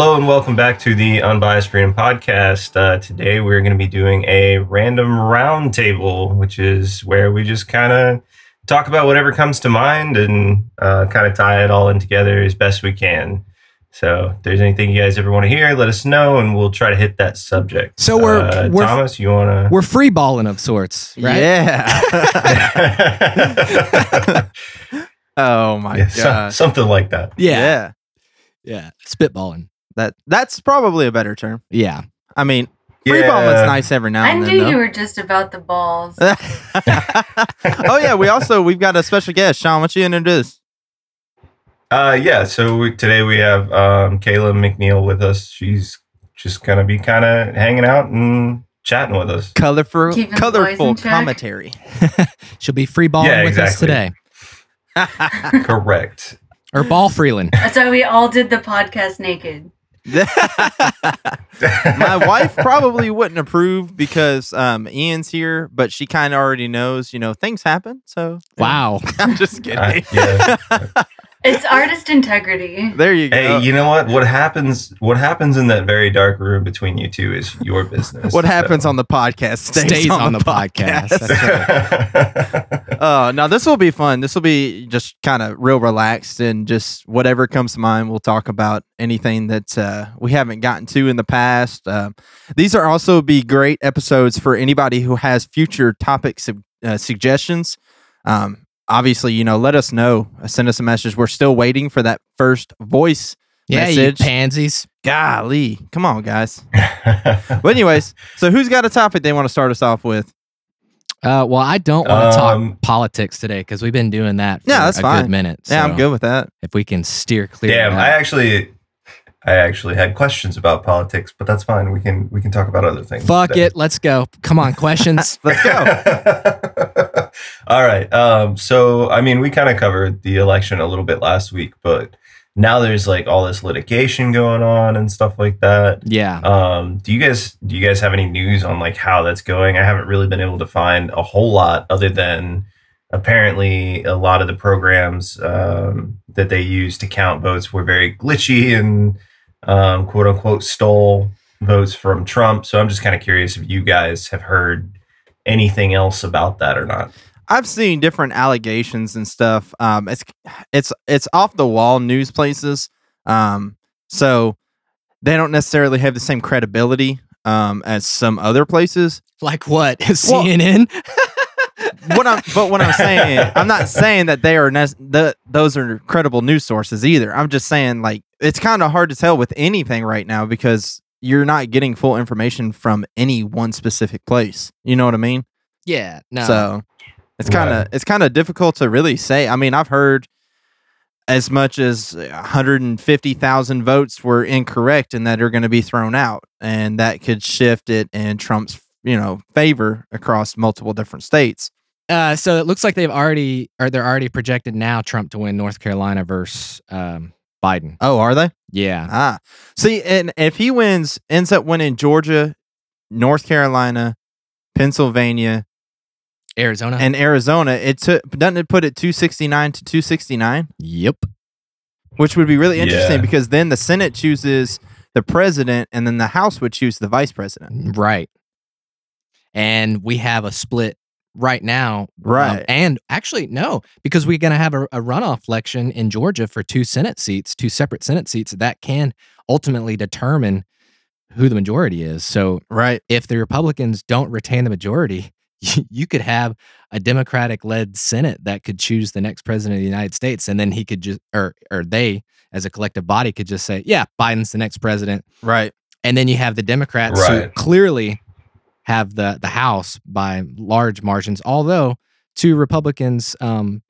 Hello and welcome back to the Unbiased Freedom Podcast. Uh, today we're going to be doing a random roundtable, which is where we just kind of talk about whatever comes to mind and uh, kind of tie it all in together as best we can. So, if there's anything you guys ever want to hear, let us know, and we'll try to hit that subject. So we're- uh, we're- Thomas. You want to? We're free balling of sorts, right? Yeah. oh my Yeah, so- something like that. Yeah. Yeah. Spitballing. That that's probably a better term. Yeah. I mean, free balling's nice every now I and knew then. you though. were just about the balls. oh yeah, we also we've got a special guest. Sean, what you introduce? Uh, yeah. So we, today we have um, Kayla McNeil with us. She's just gonna be kind of hanging out and chatting with us. Colorful, Keeping colorful commentary. She'll be free balling Yeah, with us today. Correct. Or ball freeling. That's why we all did the podcast naked. My wife probably wouldn't approve because um, Ian's here, but she kind of already knows. You know, things happen. So Wow. I'm just kidding. Uh, yeah. It's artist integrity. there you go. Hey, you know what? What happens? What happens in that very dark room between you two is your business. what happens on the podcast stays, Stays on the podcast. That's Oh, now this will be fun. This will be just kind of real relaxed and just whatever comes to mind. We'll talk about anything that uh, we haven't gotten to in the past. Um these are also be great episodes for anybody who has future topic sug- uh, suggestions. Um, obviously, you know, let us know. Uh, Send us a message. We're still waiting for that first voice Yeah, message. you pansies. Golly, come on, guys. But anyways, so who's got a topic they want to start us off with? Uh, well, I don't want to Um, talk politics today because we've been doing that for Yeah, that's a fine. good minute. Yeah, I'm good with that. If we can steer clear. Damn, I actually, I actually had questions about politics, but that's fine. We can we can talk about other things. Fuck today. it. Let's go. Come on, questions. Let's go. All right. Um, so, I mean, we kind of covered the election a little bit last week, but now there's like all this litigation going on and stuff like that. yeah. Um, do you guys do you guys have any news on like how that's going? I haven't really been able to find a whole lot other than apparently a lot of the programs um, that they use to count votes were very glitchy and um, quote unquote stole votes from Trump. So I'm just kind of curious if you guys have heard anything else about that or not. I've seen different allegations and stuff. Um, it's it's it's off the wall news places. Um, so they don't necessarily have the same credibility um, as some other places. Like what? Well- CNN? What I'm but what I'm saying, I'm not saying that they are nec- the, those are credible news sources either. I'm just saying like it's kind of hard to tell with anything right now because you're not getting full information from any one specific place. You know what I mean? yeah. No. So it's kind of Right. it's kind of difficult to really say. I mean, I've heard as much as 150,000 votes were incorrect and that are going to be thrown out and that could shift it in Trump's, you know, favor across multiple different states. Uh, so it looks like they've already, or they're already projected now Trump to win North Carolina versus um, Biden. Oh, are they? Yeah. Ah. See, and if he wins ends up winning Georgia, North Carolina, Pennsylvania, Arizona. and Arizona, it took doesn't it put it 269 to 269? yep. which would be really interesting Yeah. because then the Senate chooses the president and then the House would choose the vice president. Right. And we have a split right now. um, Right. and actually, no, because we're going to have a, a runoff election in Georgia for two Senate seats, two separate Senate seats that can ultimately determine who the majority is. So Right. if the Republicans don't retain the majority, you could have a Democratic led Senate that could choose the next president of the United States. And then he could just, or, or they as a collective body could just say, yeah, Biden's the next president. Right. And then you have the Democrats who clearly have the, the House by large margins, although two Republicans, um,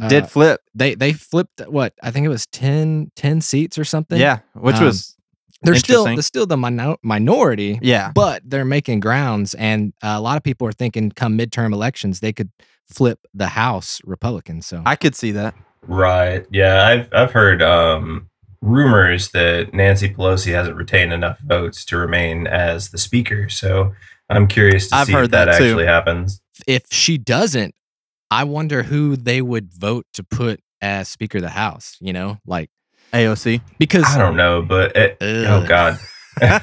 uh, Did flip. they, they flipped what? I think it was 10, 10 seats or something. Yeah. Which Um, was, They're still, they're still the minor- minority yeah. but they're making grounds and uh, a lot of people are thinking come midterm elections they could flip the house Republicans. so I could see that. Right. Yeah, I've I've heard um, rumors that Nancy Pelosi hasn't retained enough votes to remain as the speaker. So I'm curious to I've see heard if that, that actually happens. if she doesn't i wonder who they would vote to put as speaker of the house you know like AOC. because I don't know, but it, oh god.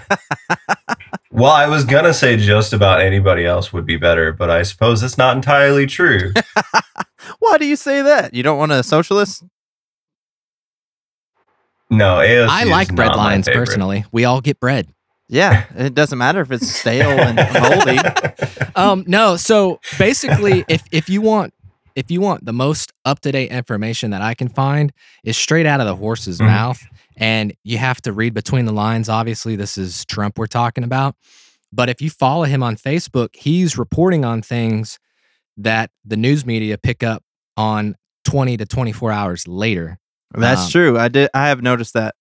well, I was gonna say just about anybody else would be better, but I suppose it's not entirely true. Why do you say that? You don't want a socialist? No, AOC I is like bread not lines personally. We all get bread. Yeah, it doesn't matter if it's stale and moldy. um no so basically if if you want if you want the most up-to-date information that i can find is straight out of the horse's Mhm. mouth and you have to read between the lines obviously this is trump we're talking about but if you follow him on facebook he's reporting on things that the news media pick up on 20 to 24 hours later That's Um, true. I did. I have noticed that.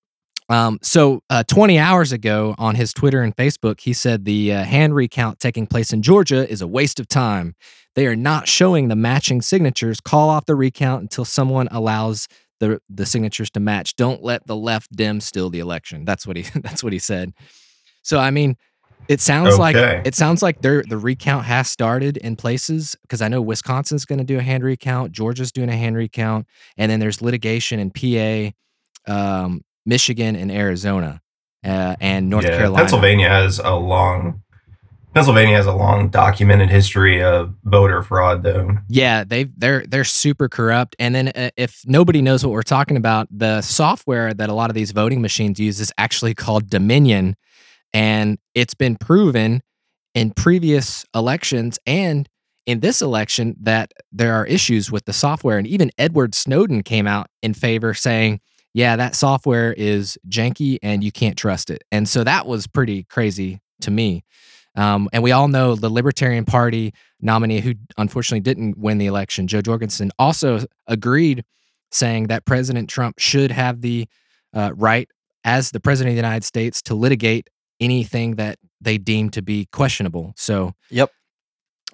Um, so, uh, 20 hours ago on his Twitter and Facebook, he said the uh, hand recount taking place in Georgia is a waste of time. They are not showing the matching signatures. Call off the recount until someone allows the the signatures to match. Don't let the left dim steal the election. That's what he that's what he said. So, I mean, it sounds like it sounds like there the recount has started in places because I know Wisconsin's going to do a hand recount, Georgia's doing a hand recount, and then there's litigation in PA, um, Michigan, and Arizona, uh, and North Yeah, Carolina. Pennsylvania has a long Pennsylvania has a long documented history of voter fraud though. Yeah, they they're they're super corrupt. And then uh, if nobody knows what we're talking about, the software that a lot of these voting machines use is actually called Dominion, and it's been proven in previous elections and in this election that there are issues with the software. And even Edward Snowden came out in favor, saying, "Yeah, that software is janky and you can't trust it." And so that was pretty crazy to me. Um, and we all know the Libertarian Party nominee who unfortunately didn't win the election, Jo Jorgensen, also agreed, saying that President Trump should have the uh, right, as the president of the United States, to litigate anything that they deem to be questionable. So, Yep.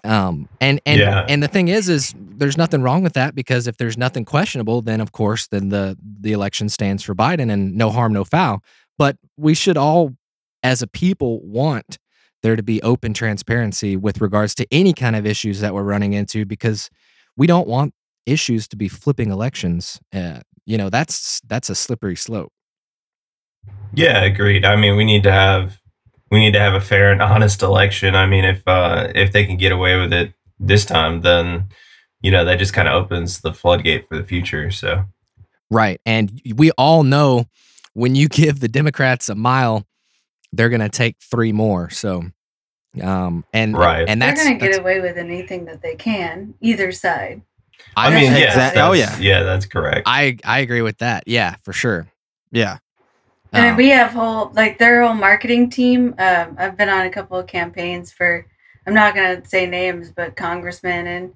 Um, and and Yeah. and the thing is, is there's nothing wrong with that because if there's nothing questionable, then of course, then the the election stands for Biden and no harm, no foul. But we should all, as a people, want there to be open transparency with regards to any kind of issues that we're running into because we don't want issues to be flipping elections. Uh, you know, that's that's a slippery slope. Yeah, agreed. I mean, we need to have we need to have a fair and honest election. I mean, if uh if they can get away with it this time, then you know, that just kind of opens the floodgate for the future. So, Right. And we all know when you give the Democrats a mile, they're going to take three more. So, um, and Right. and They're going to get that's- away with anything that they can, either side. I, mean, Exact- yeah, oh, yeah, yeah, that's correct. I I agree with that. Yeah, for sure. Yeah. And Um, we have whole like their whole marketing team. Um, I've been on a couple of campaigns for. I'm not gonna say names, but congressmen and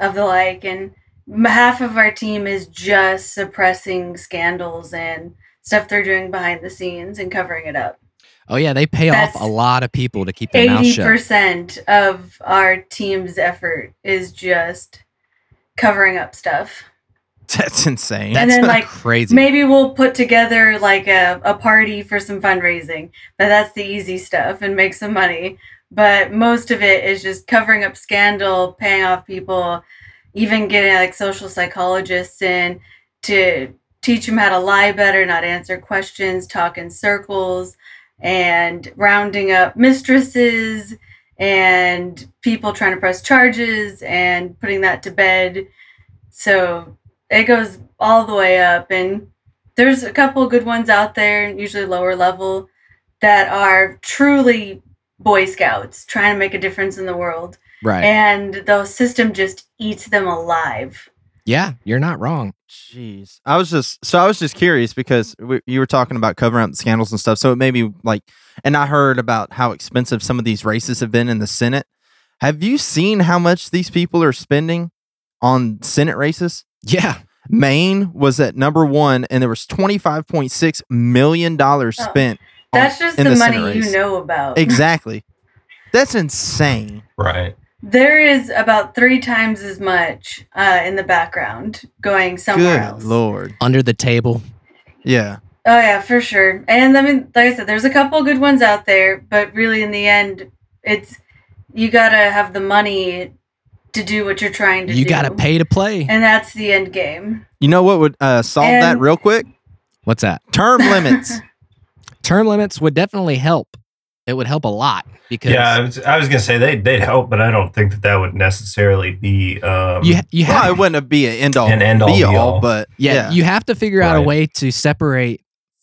of the like, and half of our team is just suppressing scandals and stuff they're doing behind the scenes and covering it up. oh yeah, they pay off a lot of people to keep their mouth shut. Eighty percent of our team's effort is just covering up stuff. That's insane. That's and then, like, crazy. Maybe we'll put together like a, a party for some fundraising, but that's the easy stuff and make some money. But most of it is just covering up scandal, paying off people, even getting like social psychologists in to teach them how to lie better, not answer questions, talk in circles, and rounding up mistresses and people trying to press charges and putting that to bed. So it goes all the way up and there's a couple good ones out there usually lower level that are truly boy scouts trying to make a difference in the world right. and the system just eats them alive yeah, you're not wrong. Jeez, I was just so I was just curious because we, you were talking about covering up the scandals and stuff. So it made me like, and I heard about how expensive some of these races have been in the Senate. Have you seen how much these people are spending on Senate races? Yeah. Maine was at number one, and there was twenty five point six million dollars Oh, spent. on- that's just in the, Senate money you know about Exactly. That's insane. right. there is about three times as much uh, in the background going somewhere Good else lord. Under the table. Yeah. Oh yeah, for sure. And I mean, like I said, there's a couple good ones out there, but really in the end, it's you gotta have the money to do what you're trying to do. You do. got to pay to play. and that's the end game. You know what would uh, solve that real quick? What's that? Term limits. Term limits would definitely help. It would help a lot because Yeah, I was, I was gonna say they they'd help, but I don't think that that would necessarily be um, you you have well, it wouldn't be an end all, An end all, be be all, all. but yeah, yeah, you have to figure out a Right. way to separate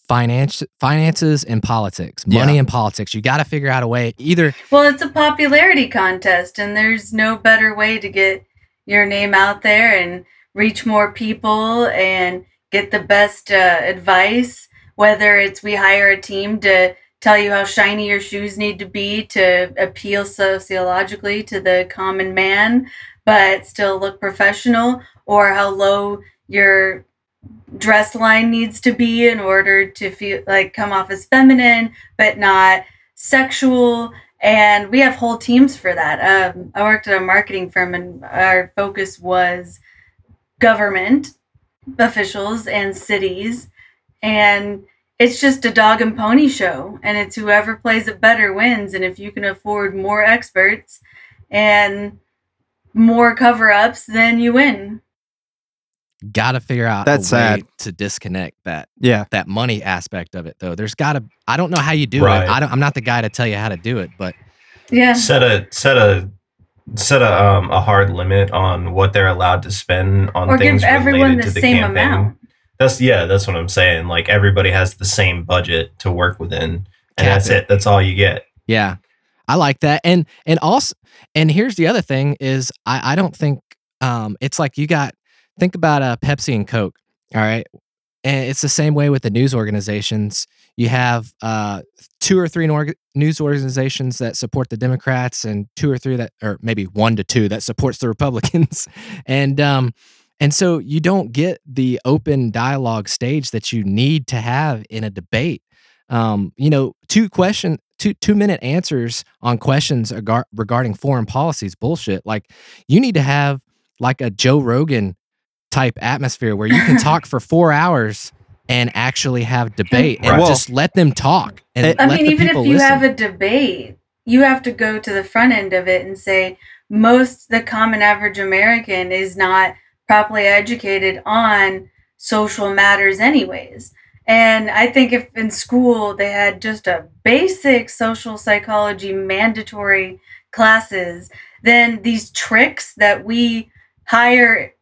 finance finances and politics, money and politics. You got to figure out a way either Well, it's a popularity contest, and there's no better way to get your name out there and reach more people and get the best uh, advice. Whether it's we hire a team to tell you how shiny your shoes need to be to appeal sociologically to the common man, but still look professional, or how low your dress line needs to be in order to feel like come off as feminine but not sexual. And we have whole teams for that. Um, i worked at a marketing firm and our focus was government officials and cities. And it's just a dog and pony show and it's whoever plays it better wins. And if you can afford more experts and more cover-ups then you win got to figure out That's a way sad. to disconnect that yeah. that money aspect of it though. There's got to I don't know how you do Right. it. I don't, I'm not the guy to tell you how to do it, but yeah set a set a set a um a hard limit on what they're allowed to spend on or things give everyone related the to the same campaign. amount That's yeah, that's what I'm saying. Like everybody has the same budget to work within, and Cap that's it. it. That's all you get. Yeah. I like that. And and also and here's the other thing is I, I don't think um it's like you got think about uh Pepsi and Coke. All right. And it's the same way with the news organizations. You have uh two or three news organizations that support the Democrats and two or three that or maybe one to two that supports the Republicans. and um and so you don't get the open dialogue stage that you need to have in a debate um, you know, two question, two two minute answers on questions regarding foreign policies bullshit. Like you need to have like a Joe Rogan type atmosphere where you can talk for four hours and actually have debate and Right. just let them talk. And I let mean, the even if you listen. have a debate, you have to go to the front end of it and say most the common average American is not properly educated on social matters, anyways. And I think if in school they had just a basic social psychology mandatory classes, then these tricks that we hire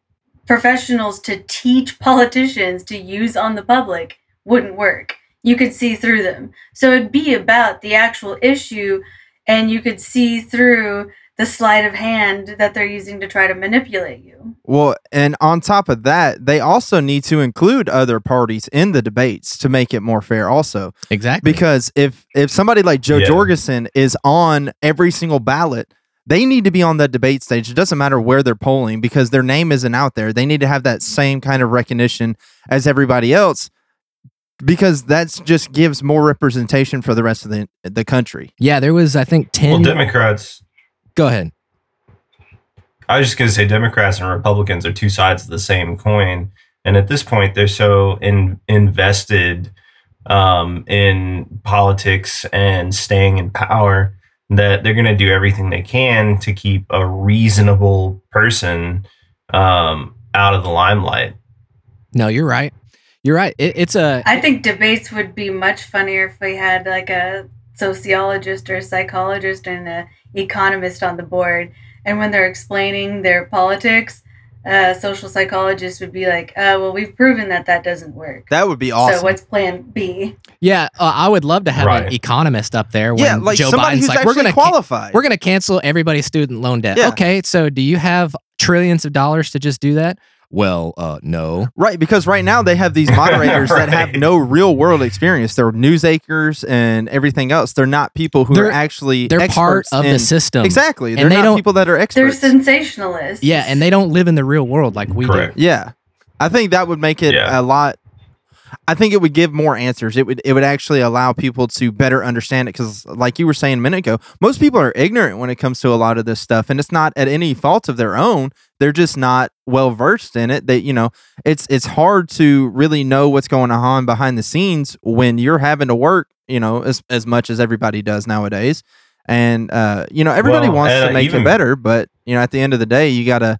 professionals to teach politicians to use on the public wouldn't work. You could see through them. So it'd be about the actual issue, and you could see through the sleight of hand that they're using to try to manipulate you. Well, and on top of that, they also need to include other parties in the debates to make it more fair. Also, exactly because if if somebody like Jo Yeah. Jorgensen is on every single ballot, they need to be on the debate stage. It doesn't matter where they're polling because their name isn't out there. They need to have that same kind of recognition as everybody else because that's just gives more representation for the rest of the the country. yeah, there was I think ten. Well, Democrats. go ahead. I was just gonna say Democrats and Republicans are two sides of the same coin, and at this point, they're so in, invested um, in politics and staying in power that they're gonna do everything they can to keep a reasonable person um, out of the limelight. No, you're right. You're right. It, it's a I think debates would be much funnier if we had like a sociologist or a psychologist and an economist on the board. And when they're explaining their politics, uh, social psychologists would be like, uh, well, we've proven that that doesn't work. That would be awesome. So what's plan B? yeah. Uh, I would love to have an economist up there when yeah, like Joe somebody Biden's who's like, actually we're gonna ca- qualified. we're going to cancel everybody's student loan debt. Yeah. Okay, so do you have trillions of dollars to just do that? Well, uh, no. Right, because right now they have these moderators that have no real world experience. They're news anchors and everything else. They're not people who They're- are actually They're part of in- the system. Exactly, And they're they not don't- people that are experts. They're sensationalists. Yeah, and they don't live in the real world like we Correct. do. yeah, I think that would make it Yeah. a lot. I think it would give more answers. It would it would actually allow people to better understand it because, like you were saying a minute ago, most people are ignorant when it comes to a lot of this stuff, and it's not at any fault of their own. They're just not well versed in it. They, you know, it's it's hard to really know what's going on behind the scenes when you're having to work, you know, as as much as everybody does nowadays. And uh, you know, everybody Well, wants to make even- it better, but you know, at the end of the day, you gotta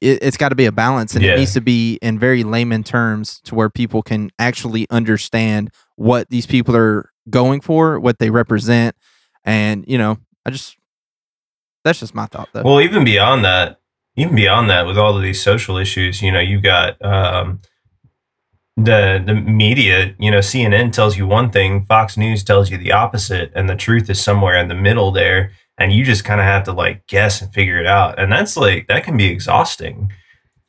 it, it's got to be a balance, and Yeah. it needs to be in very layman terms to where people can actually understand what these people are going for, what they represent, and you know, I just that's just my thought though. Well, even beyond that, even beyond that, with all of these social issues, you know, you've got um, the the media. You know, CNN tells you one thing, Fox News tells you the opposite, and the truth is somewhere in the middle there, and you just kind of have to like guess and figure it out, and that's like that can be exhausting.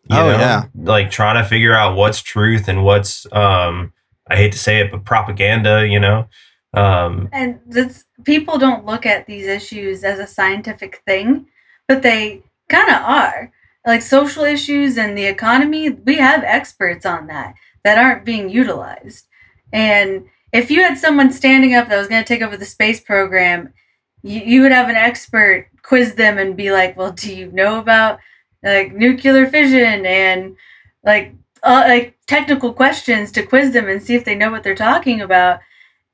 You Oh, know? yeah. like trying to figure out what's truth and what's um, I hate to say it, but propaganda. You know, um, And that's people don't look at these issues as a scientific thing, but they kind of are. Like social issues and the economy, we have experts on that that aren't being utilized. And if you had someone standing up that was going to take over the space program, you, you would have an expert quiz them and be like, "Well, do you know about like nuclear fission and like uh, like technical questions to quiz them and see if they know what they're talking about?"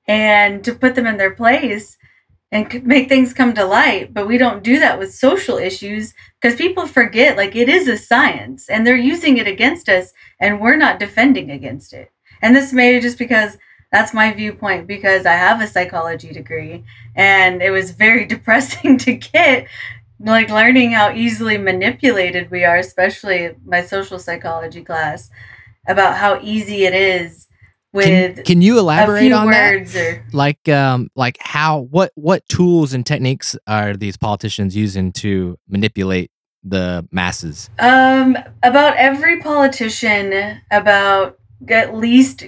and to put them in their place and make things come to light. But we don't do that with social issues because people forget like it is a science and they're using it against us and we're not defending against it. And this may just because that's my viewpoint because I have a psychology degree and it was very depressing to get like learning how easily manipulated we are, especially my social psychology class, about how easy it is with Can, can you elaborate on that? or Like, um, like how what what tools and techniques are these politicians using to manipulate the masses? Um, about every politician, about at least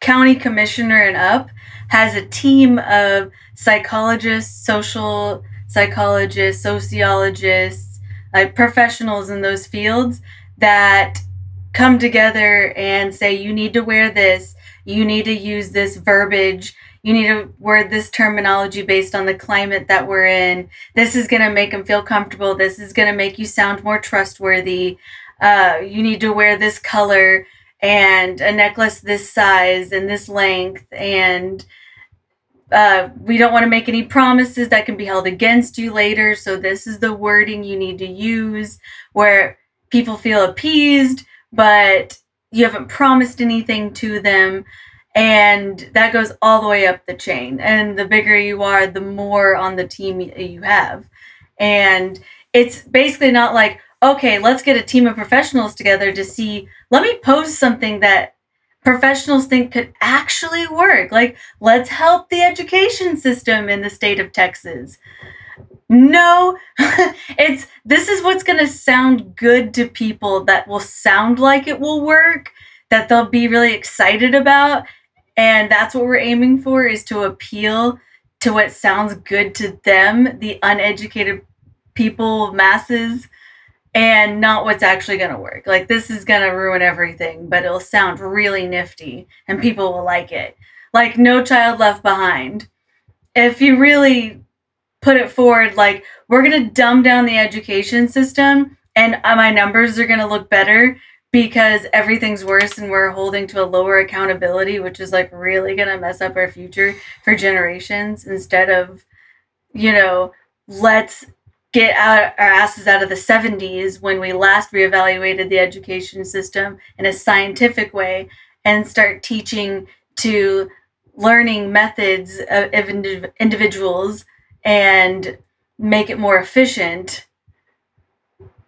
county commissioner and up, has a team of psychologists, social psychologists, sociologists, like professionals in those fields that come together and say, you need to wear this, you need to use this verbiage, you need to word this terminology based on the climate that we're in. This is going to make them feel comfortable. This is going to make you sound more trustworthy. Uh, you need to wear this color and a necklace this size and this length and uh, we don't want to make any promises that can be held against you later so this is the wording you need to use where people feel appeased but you haven't promised anything to them and that goes all the way up the chain. And the bigger you are the more on the team you have. And it's basically not like okay let's get a team of professionals together to see let me post something that professionals think could actually work. Like let's help the education system in the state of texas no it's this is what's going to sound good to people that will sound like it will work that they'll be really excited about and that's what we're aiming for is to appeal to what sounds good to them the uneducated people masses and not what's actually going to work. Like this is going to ruin everything but it'll sound really nifty and people will like it. Like no child left behind. If you really put it forward like we're going to dumb down the education system and uh, my numbers are going to look better because everything's worse and we're holding to a lower accountability which is like really going to mess up our future for generations instead of you know let's get out our asses out of the 70s when we last reevaluated the education system in a scientific way and start teaching to learning methods of, of individuals and make it more efficient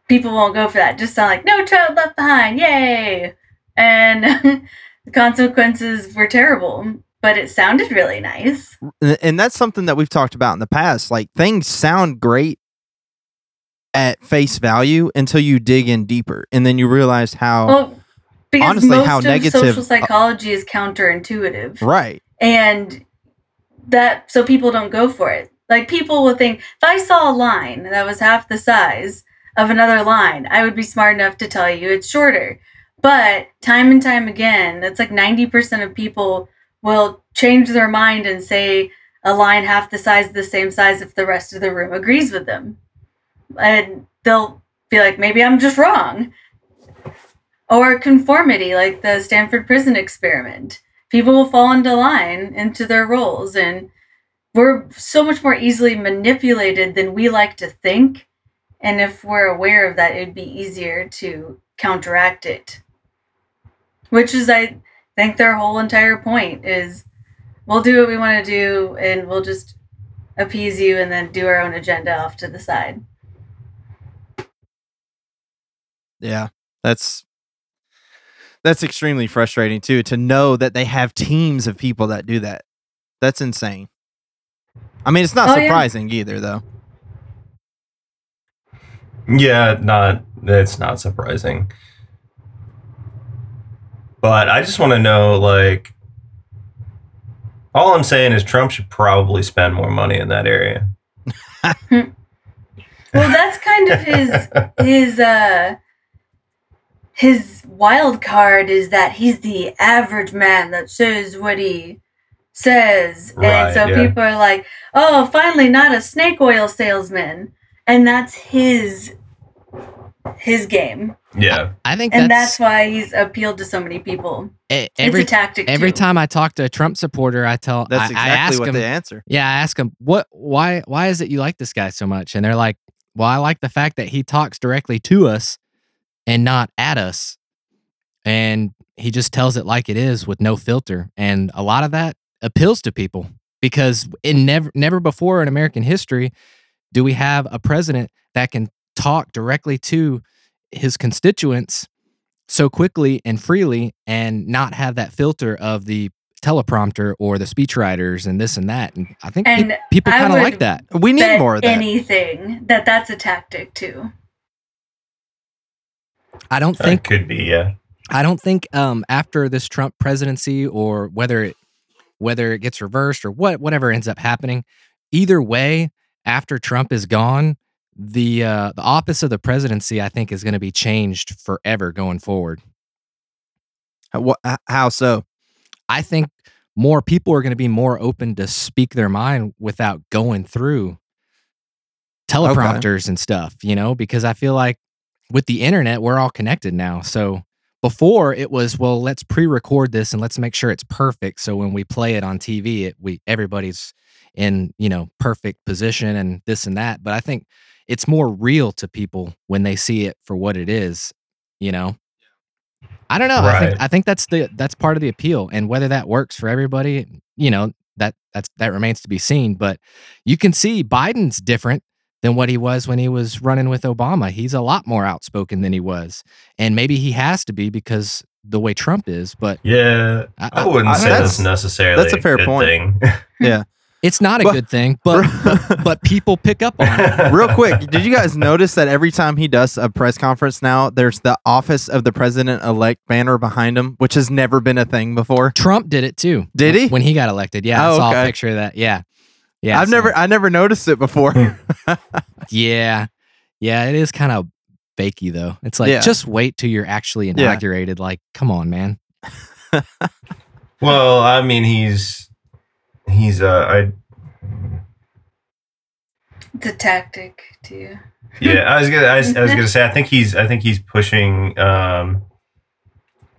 people won't go for that. Just sound like no child left behind yay! And the consequences were terrible but it sounded really nice. And that's something that we've talked about in the past. Like things sound great at face value until you dig in deeper, and then you realize how well because honestly, most how of negative- social uh, psychology is counterintuitive. Right. and that so people don't go for it like people will think if i saw a line that was half the size of another line i would be smart enough to tell you it's shorter. But time and time again that's like 90% of people will change their mind and say a line half the size the same size if the rest of the room agrees with them. And they'll be like maybe i'm just wrong. Or conformity like the stanford prison experiment. People will fall into line into their roles and we're so much more easily manipulated than we like to think And if we're aware of that, it'd be easier to counteract it. Which is, I think, their whole entire point is we'll do what we want to do and we'll just appease you and then do our own agenda off to the side. Yeah, that's that's extremely frustrating too to know that they have teams of people that do that. That's insane. I mean, it's not Oh, yeah. surprising either, though. Yeah, not that's not surprising. But I just want to know like all I'm saying is Trump should probably spend more money in that area. Well, that's kind of his his uh his wild card is that he's the average man that says what he says. Right, and so yeah. people are like, "Oh, finally not a snake oil salesman." And that's his his game. Yeah. I think And that's, that's, why he's appealed to so many people. e- It's every a tactic every too. time I talk to a Trump supporter, I tell That's I, I exactly ask what them, they answer. Yeah, I ask them what why why is it you like this guy so much? And they're like, "Well, I like the fact that he talks directly to us and not at us." And he just tells it like it is with no filter. And a lot of that appeals to people because in never never before in American history do we have a president that can talk directly to his constituents so quickly and freely and not have that filter of the teleprompter or the speechwriters and this and that. And I think pe- people kind of like that. We need more of that. anything that that's a tactic too. I don't That think could be, yeah. I don't think um after this Trump presidency or whether it whether it gets reversed or what whatever ends up happening, either way, after Trump is gone, the uh the office of the presidency I think is going to be changed forever going forward. Wha- h- How so? I think more people are going to be more open to speak their mind without going through teleprompters and stuff, you know, because I feel like with the internet, we're all connected now. So before it was, well, let's pre-record this and let's make sure it's perfect. So when we play it on TV, it, we everybody's in, you know, perfect position and this and that. But I think it's more real to people when they see it for what it is, you know. I don't know. I think I think that's the that's part of the appeal, and whether that works for everybody, you know, that that's that remains to be seen. But you can see Biden's different than what he was when he was running with Obama. He's a lot more outspoken than he was, and maybe he has to be because the way Trump is. But Yeah. I, I wouldn't I- say that's- that's, necessarily that's a fair good point. thing. it's not a But- good thing. But, but but people pick up on it. Real quick, did you guys notice that every time he does a press conference now, there's the office of the president elect banner behind him, which has never been a thing before? Trump did it too. Did he? when he got elected? Yeah, Oh, I saw okay. a picture of that. Yeah, yeah. I've so- never I never noticed it before. Yeah. Yeah, it is kind of fakey though. It's like Yeah. just wait till you're actually inaugurated. Like, come on, man. well, I mean, he's he's uh, I It's a tactic too. yeah. I was gonna I was, I was gonna say I think he's I think he's pushing um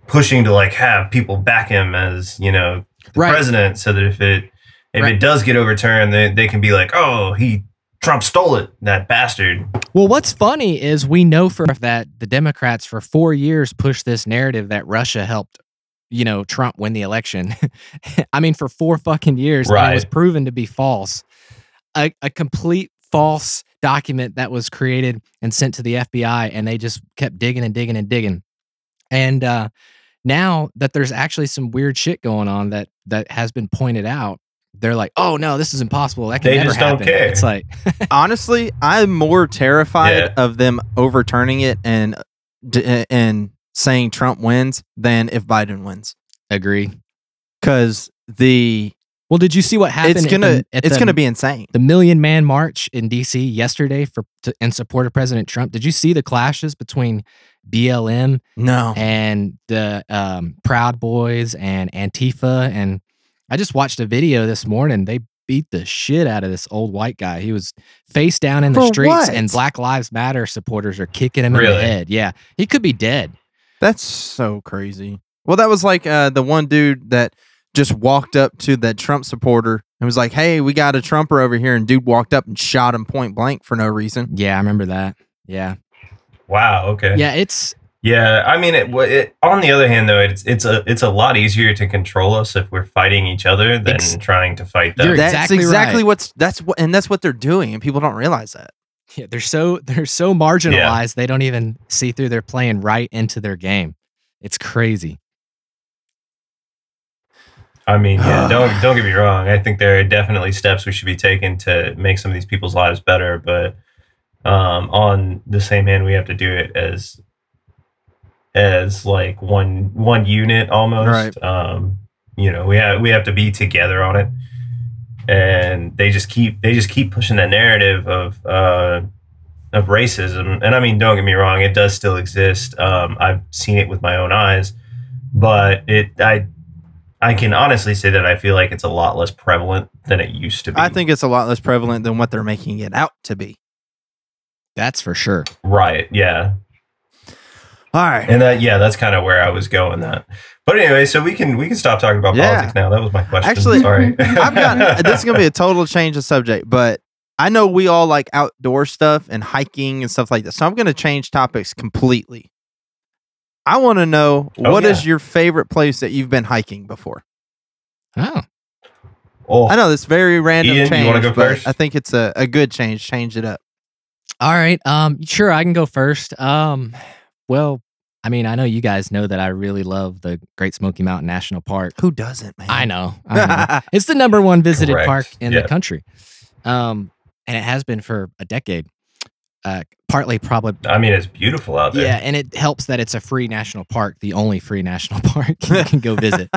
pushing to like have people back him as you know the Right. president, so that if it if Right. it does get overturned, they they can be like, oh, he Trump stole it, that bastard. Well, what's funny is we know for that the Democrats for four years pushed this narrative that Russia helped, you know, Trump win the election. I mean, for four fucking years, and it was proven to be false. A, a complete false document that was created and sent to the FBI, and they just kept digging and digging and digging. And uh, now that there's actually some weird shit going on that that has been pointed out, they're like, "Oh no, this is impossible. That can They never just don't happen." care. It's like, Honestly, I'm more terrified Yeah. of them overturning it and and saying Trump wins than if Biden wins. agree. Cuz the Well, did you see what happened? it's going to the- at it's the- going to be insane. the Million Man March in D.C. yesterday for to, in support of President Trump. Did you see the clashes between BLM No. and the um, Proud Boys and Antifa? And I just watched a video this morning. They beat the shit out of this old white guy. He was face down in the For streets, what? and Black Lives Matter supporters are kicking him in the head. Yeah, he could be dead. That's so crazy. Well, that was like uh, the one dude that just walked up to that Trump supporter and was like, "Hey, we got a Trumper over here," and dude walked up and shot him point blank for no reason. Yeah, I remember that. Yeah. Wow. Okay. Yeah. It's Yeah, I mean, it, it, on the other hand, though, it's it's a it's a lot easier to control us if we're fighting each other than Ex- trying to fight You're them. that's exactly exactly, right. what's that's what and that's what they're doing, and people don't realize that. yeah, they're so they're so marginalized they don't even see through they're playing right into their game. It's crazy. I mean, yeah, don't don't get me wrong. I think there are definitely steps we should be taking to make some of these people's lives better, but um, on the same hand, we have to do it as as like one one unit almost. Right. Um, you know, we have we have to be together on it, and they just keep they just keep pushing that narrative of uh, of racism. And I mean, don't get me wrong, it does still exist. Um, I've seen it with my own eyes, but it I I can honestly say that I feel like it's a lot less prevalent than it used to be. I think it's a lot less prevalent than what they're making it out to be. That's for sure. right, yeah, All right. and that yeah, that's kind of where I was going. That, but anyway, so we can we can stop talking about Yeah. politics now. That was my question. Actually, sorry, I've got this is gonna be a total change of subject, but I know we all like outdoor stuff and hiking and stuff like that. So I'm gonna change topics completely. I want to know Oh, what is yeah. your favorite place that you've been hiking before. Oh. Oh, I know this very random Ian, change, wanna go but first? I think it's a, a good change. Change it up. All right. Um, sure, I can go first. Um, well, I mean, I know you guys know that I really love the Great Smoky Mountain National Park. Who doesn't, man? I know. I know. it's the number one visited Correct. park in Yeah. the country. Um, and it has been for a decade. Uh, partly probably I mean, it's beautiful out there. yeah, and it helps that it's a free national park, the only free national park you can go visit.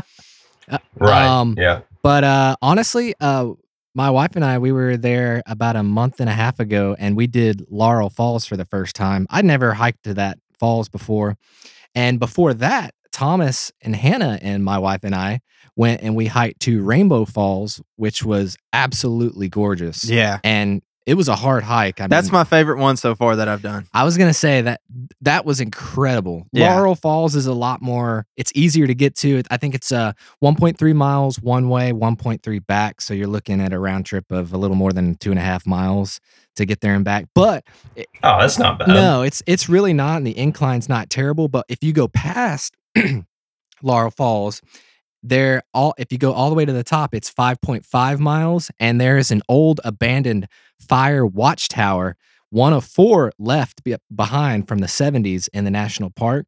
right. um, yeah, But uh, honestly, uh, my wife and I, we were there about a month and a half ago, and we did Laurel Falls for the first time. I'd never hiked to that falls before, and before that, Thomas and Hannah and my wife and I went and we hiked to Rainbow Falls, which was absolutely gorgeous. Yeah, and it was a hard hike. I that's mean, my favorite one so far that I've done. I was gonna say that that was incredible. Yeah. Laurel Falls is a lot more. It's easier to get to. I think it's uh 1.3 miles one way, 1.3 back. So you're looking at a round trip of a little more than two and a half miles to get there and back. But oh, that's not bad. no, it's it's really not, and the incline's not terrible. But if you go past Laurel Falls, there all if you go all the way to the top, it's 5.5 miles, and there is an old abandoned fire watchtower, one of four left behind from the 70s in the national park.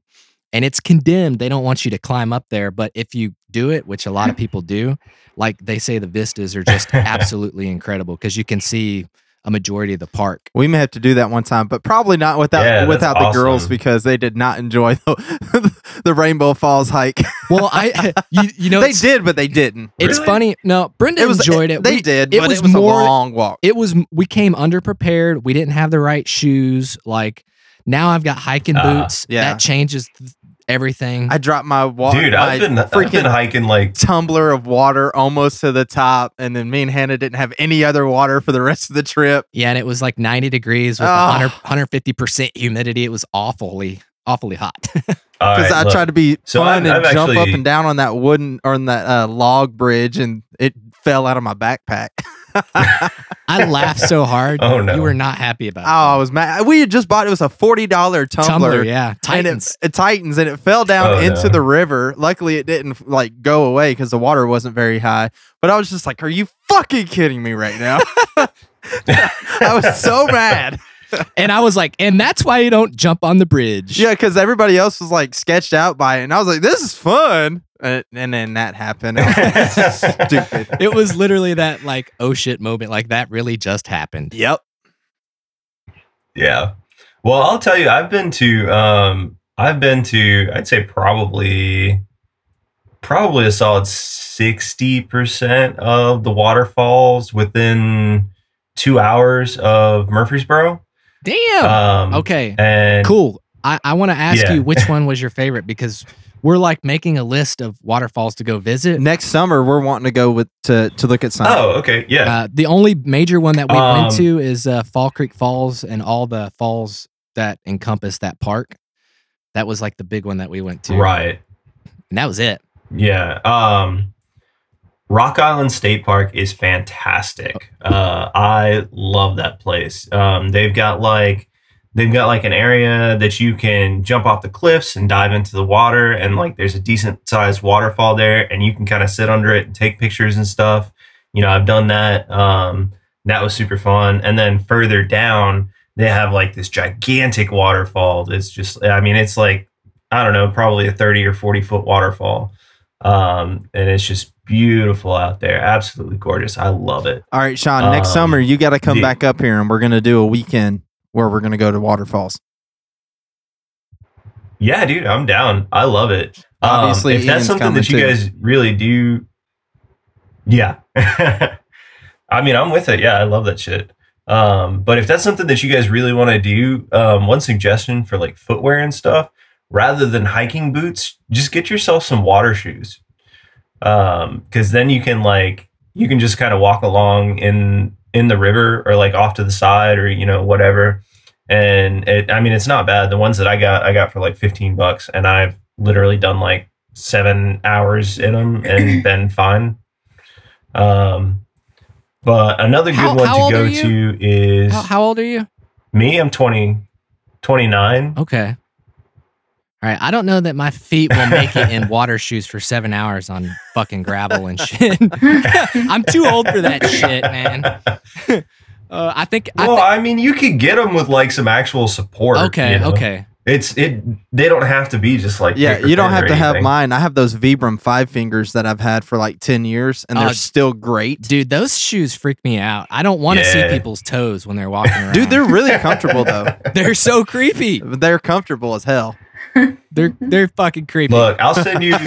And it's condemned. They don't want you to climb up there. But if you do it, which a lot of people do, like they say the vistas are just absolutely incredible because you can see a majority of the park. We may have to do that one time, but probably not without Yeah, without the girls because they did not enjoy the, the Rainbow Falls hike. Well, I you, you know they did, but they didn't. it's Really? funny. No, Brenda It was enjoyed it. They We- did, it but was it was more- a long walk. It was we came underprepared. We didn't have the right shoes. Like now I've got hiking Ah, boots. yeah. That changes th- everything. I dropped my water, dude, I've been I've freaking been hiking like tumbler of water almost to the top, and then me and Hannah didn't have any other water for the rest of the trip. yeah, and it was like 90 degrees with Ah. 100 150% humidity. It was awfully awfully hot. Because right, I look, tried to be So fun I've- and I've jump up and down on that wooden or on that uh, log bridge, and it fell out of my backpack. I laughed so hard. Oh, no. You were not happy about it. Oh, I was mad. We had just bought it was a forty dollar tumbler. Tumbler, yeah. And Titans. it, it tightens and it fell down Oh, into no. the river. Luckily, it didn't like go away because the water wasn't very high. But I was just like, "Are you fucking kidding me right now?" I was so mad. And I was like, and that's why you don't jump on the bridge. Yeah, because everybody else was like sketched out by it, and I was like, "This is fun." And, and then that happened. It was stupid. It was literally that like oh shit moment. Like that really just happened. Yep. Yeah. Well, I'll tell you, I've been to um I've been to I'd say probably probably a solid 60% of the waterfalls within 2 hours of Murfreesboro. Damn. Um okay. And Cool. I, I want to ask Yeah. you which one was your favorite because we're like making a list of waterfalls to go visit. Next summer, we're wanting to go with to to look at some. Oh, okay. Yeah. Uh, the only major one that we Um, went to is uh, Fall Creek Falls and all the falls that encompass that park. That was like the big one that we went to. right. And that was it. Yeah. Um Rock Island State Park is fantastic. Uh I love that place. Um they've got like they've got like an area that you can jump off the cliffs and dive into the water, and like there's a decent sized waterfall there, and you can kind of sit under it and take pictures and stuff. You know, I've done that. Um, that was super fun. And then further down, they have like this gigantic waterfall. That's just, I mean, it's like I don't know, probably a 30 or 40 foot waterfall. Um, and it's just beautiful out there. Absolutely gorgeous. I love it. All right, Sean. Next Um, summer, you got to come the- back up here, and we're gonna do a weekend where we're gonna go to waterfalls. Yeah, dude, I'm down. I love it. Um, Obviously, if that's something that you too. guys really do, yeah. I mean, I'm with it. Yeah, I love that shit. Um, but if that's something that you guys really want to do, um, one suggestion for like footwear and stuff, rather than hiking boots, just get yourself some water shoes. Um, because then you can like you can just kind of walk along in in the river or like off to the side or you know whatever. And it, I mean, it's not bad. The ones that I got, I got for like 15 bucks, and I've literally done like seven hours in them and been fine. Um, but another good How- one how to go to is How, how old are you? me. I'm 20, 29. Okay. All right. I don't know that my feet will make it in water shoes for seven hours on fucking gravel and shit. I'm too old for that shit, man. Uh, I think. I Well, I mean, you could get them with like some actual support. okay. you know? Okay. It's it. They don't have to be just like Yeah, you don't have or to have mine. I have those Vibram five fingers that I've had for like ten years, and they're Uh, still great. Dude, those shoes freak me out. I don't want to see people's toes when they're walking around. Dude, they're really comfortable though. they're so creepy. They're comfortable as hell. They're they're fucking creepy. Look, I'll send you.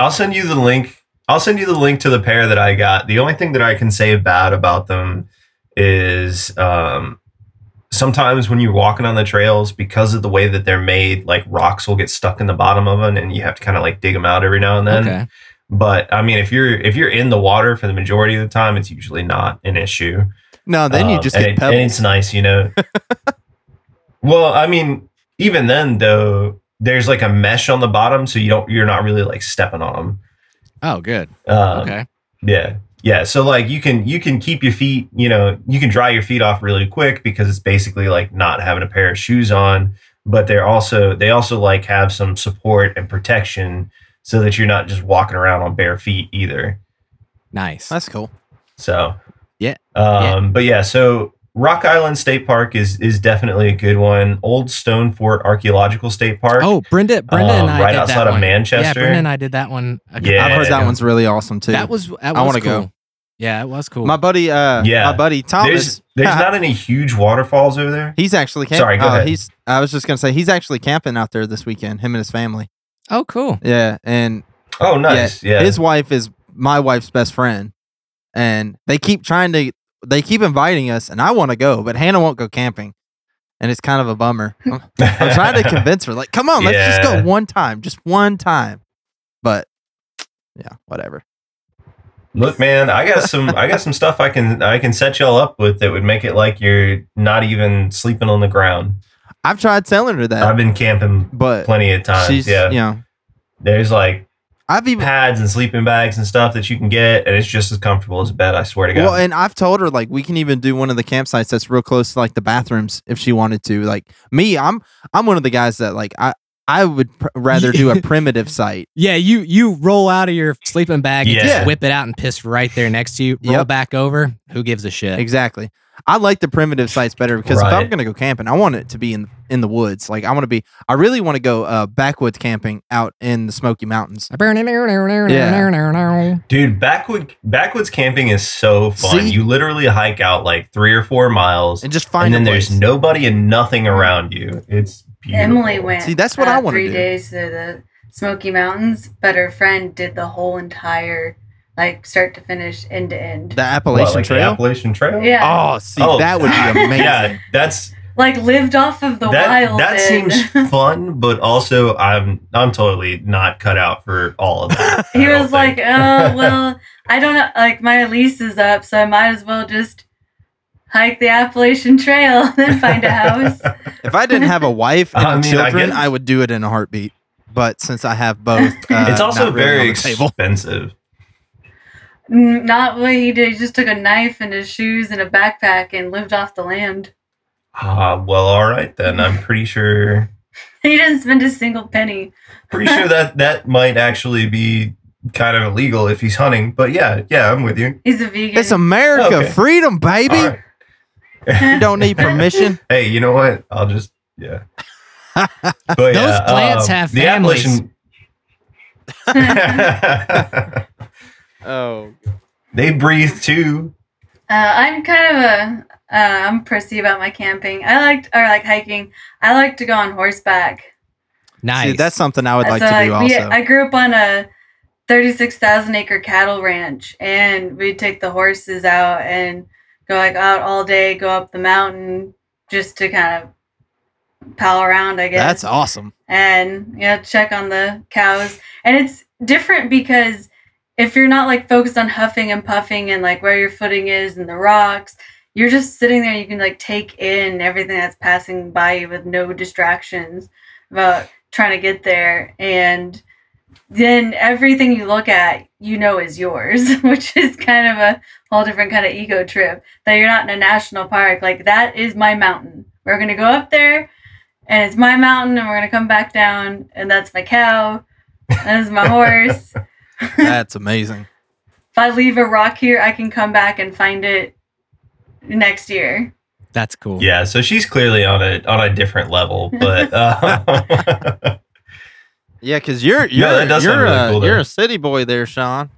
I'll send you the link. I'll send you the link to the pair that I got. The only thing that I can say bad about them is um, sometimes when you're walking on the trails, because of the way that they're made, like rocks will get stuck in the bottom of them, and you have to kind of like dig them out every now and then. okay. But I mean, if you're if you're in the water for the majority of the time, it's usually not an issue. No, then you Um, just and get it- pebbles. And it's nice, you know. well, I mean, even then though, there's like a mesh on the bottom, so you don't you're not really like stepping on them. Oh, good. Um, Okay. Yeah, yeah. So like you can you can keep your feet, you know, you can dry your feet off really quick because it's basically like not having a pair of shoes on. But they're also they also like have some support and protection so that you're not just walking around on bare feet either. Nice. That's cool. So Yeah, um, yeah. but yeah, so Rock Island State Park is is definitely a good one. Old Stone Fort Archaeological State Park. Oh, Brenda, Brenda and um, I right did outside that of one. Yeah, Manchester. Brenda and I did that one. a Yeah. I've heard that one's really awesome too. That was that I was wanna cool. go. Yeah, it was cool. my buddy. Uh, Yeah. my buddy Thomas. there's there's not any huge waterfalls over there. He's actually camping. Sorry, go ahead. He's. I was just gonna say he's actually camping out there this weekend. Him and his family. oh, cool. Yeah, and Oh, nice. Yeah. his wife is my wife's best friend, and they keep trying to. They keep inviting us, and I want to go, but Hannah won't go camping, and it's kind of a bummer. I'm, I'm trying to convince her, like, come on, let's just go one time, just one time. But yeah, whatever. Look, man, I got some I got some stuff I can I can set y'all up with that would make it like you're not even sleeping on the ground. I've tried telling her that, I've been camping but plenty of times. she's yeah. you know, There's like I've even pads and sleeping bags and stuff that you can get and it's just as comfortable as a bed, I swear to God. Well, and I've told her like we can even do one of the campsites that's real close to like the bathrooms if she wanted to. Like me, I'm I'm one of the guys that like I I would pr- rather do a primitive site. Yeah, you you roll out of your sleeping bag and Yeah. just whip it out and piss right there next to you. Roll Yep. back over. Who gives a shit? Exactly. I like the primitive sites better because if I'm gonna go camping, I want it to be in in the woods. Like I want to be. I really want to go uh, backwoods camping out in the Smoky Mountains. Yeah. Dude, backwood backwoods camping is so fun. See? You literally hike out like three or four miles And just find. and then a there's nobody and nothing around you. It's beautiful. Emily went. See, that's what I uh, wanna Three do. days to the Smoky Mountains, but her friend did the whole entire, like start to finish, end to end. the What, Appalachian like the Trail. Appalachian Trail? Yeah, Oh, see, Oh, that would be amazing. Yeah, that's like lived off of the that, wild. that and seems fun, but also I'm I'm totally not cut out for all of that. He don't was like, think. "Oh well, I don't know. Like my lease is up, so I might as well just hike the Appalachian Trail and then find a house." If I didn't have a wife and I mean, I children, guess- I, would do it in a heartbeat. But since I have both, uh, it's also not really very on expensive. Not what he did. He just took a knife and his shoes and a backpack and lived off the land. Ah, well, all right then. I'm pretty sure He didn't spend a single penny. pretty sure that that might actually be kind of illegal if he's hunting. But yeah, yeah, I'm with you. He's a vegan. It's America, Okay. freedom, baby. All right. You don't need permission. Hey, you know what? I'll just yeah. But Those yeah, plants um, have the families. Appalachian. Oh, they breathe too. Uh, I'm kind of a uh, I'm prissy about my camping. I like or like hiking. I like to go on horseback. Nice. see, that's something I would like so to do like, we, also. I grew up on a 36,000 acre cattle ranch, and we'd take the horses out and go like out all day, go up the mountain just to kind of pal around. I guess That's awesome. and you know check on the cows and it's different because if you're not like focused on huffing and puffing and like where your footing is and the rocks you're just sitting there you can like take in everything that's passing by you with no distractions about trying to get there. And then everything you look at you know is yours which is kind of a whole different kind of ego trip that you're not in a national park. Like that is my mountain. We're going to go up there and it's my mountain and we're gonna come back down and that's my cow. That is my horse That's amazing. If I leave a rock here i can come back and find it next year That's cool. Yeah, so she's clearly on a on a different level, but uh, Yeah, because you're you're that you're really a, cool, you're a city boy there, Sean.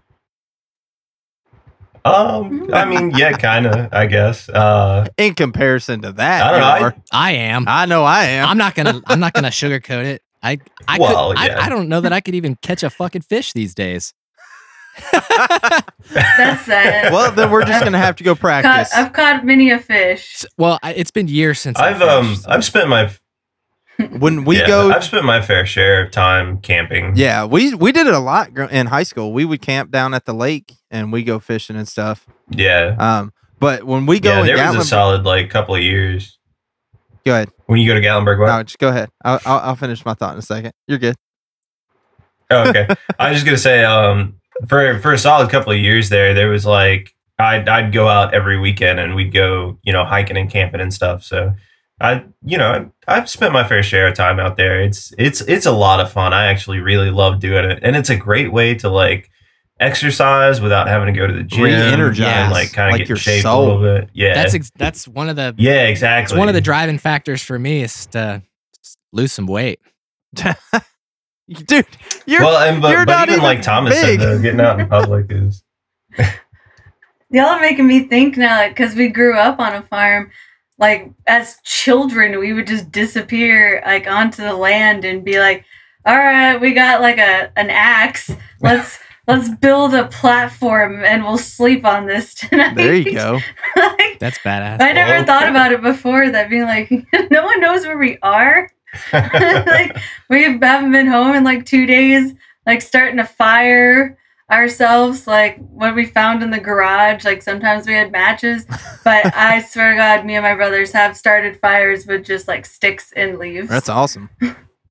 um, I mean, yeah, kind of, I guess. Uh, In comparison to that, I don't know, I- I am. I know I am. I'm not gonna. I'm not gonna sugarcoat it. I. I Well, could, yeah. I, I don't know that I could even catch a fucking fish these days. that's sad well, then we're just gonna have to go Caught, practice. i've caught many a fish Well, I, it's been years since I've I um, fished, so- I've spent my When we yeah, go, I've spent my fair share of time camping. yeah, we we did it a lot in high school. We would camp down at the lake and we go fishing and stuff. yeah, Um, but when we go yeah. in There Gatlinburg, was a solid like couple of years go ahead. When you go to Gatlinburg. What? No, just go ahead. I'll, I'll I'll finish my thought in a second. You're good. Oh, okay. I was just gonna say, um, for for a solid couple of years there, there was like I'd I'd go out every weekend and we'd go, you know, hiking and camping and stuff. So I, you know, I've spent my fair share of time out there. It's it's it's a lot of fun. I actually really love doing it, and it's a great way to like exercise without having to go to the gym Re-energize, and like kind of like get your in shape soul. a little bit. Yeah, That's ex- that's one of the. yeah, It's exactly. one of the driving factors for me is to lose some weight. Dude, you're well, and you're but, but not even even like Thomas big. said, though, getting out in public is y'all are making me think now because we grew up on a farm like as children we would just disappear like onto the land and be like all right we got like a an axe let's let's build a platform and we'll sleep on this tonight there. You go. like, That's badass. i never Okay. thought about it before that being like no one knows where we are like we haven't been home in like two days like starting a fire ourselves like what we found in the garage like sometimes we had matches but i swear to god me and my brothers have started fires with just like sticks and leaves That's awesome.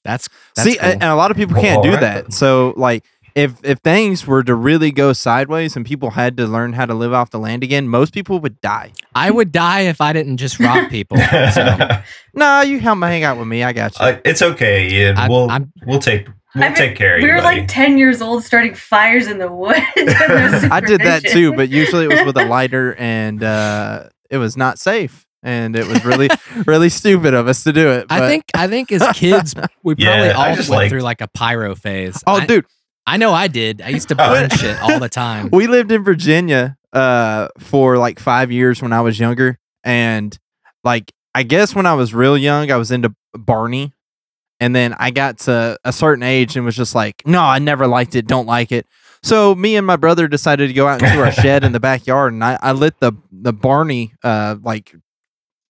That's, that's See, cool. and a lot of people can't do that. So, like, if if things were to really go sideways and people had to learn how to live off the land again, most people would die. I would die if I didn't just rob people. So Nah, you come hang out with me. I got you. Uh, it's okay, Ian. I- we'll I'm- we'll take we'll I mean, take care of you. we were buddy. like 10 years old starting fires in the woods no I did that too, but usually it was with a lighter, and uh, it was not safe, and it was really really stupid of us to do it. I think I think as kids we probably Yeah, all just went like- through like a pyro phase. Oh, I, dude, I know I did. I used to Oh. burn shit all the time. we lived in Virginia uh for like five years when I was younger, and like I guess when I was real young, I was into Barney, and then I got to a certain age and was just like, no, I never liked it, don't like it. So me and my brother decided to go out into our shed in the backyard, and I, I lit the the Barney uh like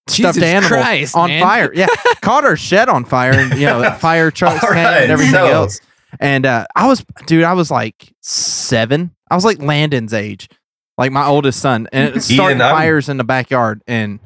stuffed Jesus animal Christ, on man. fire. Yeah, caught our shed on fire, and you know fire trucks right, and everything so- else. And uh, I was, dude, I was like seven. I was like Landon's age, like my oldest son, and it started Ian, I'm- fires in the backyard, and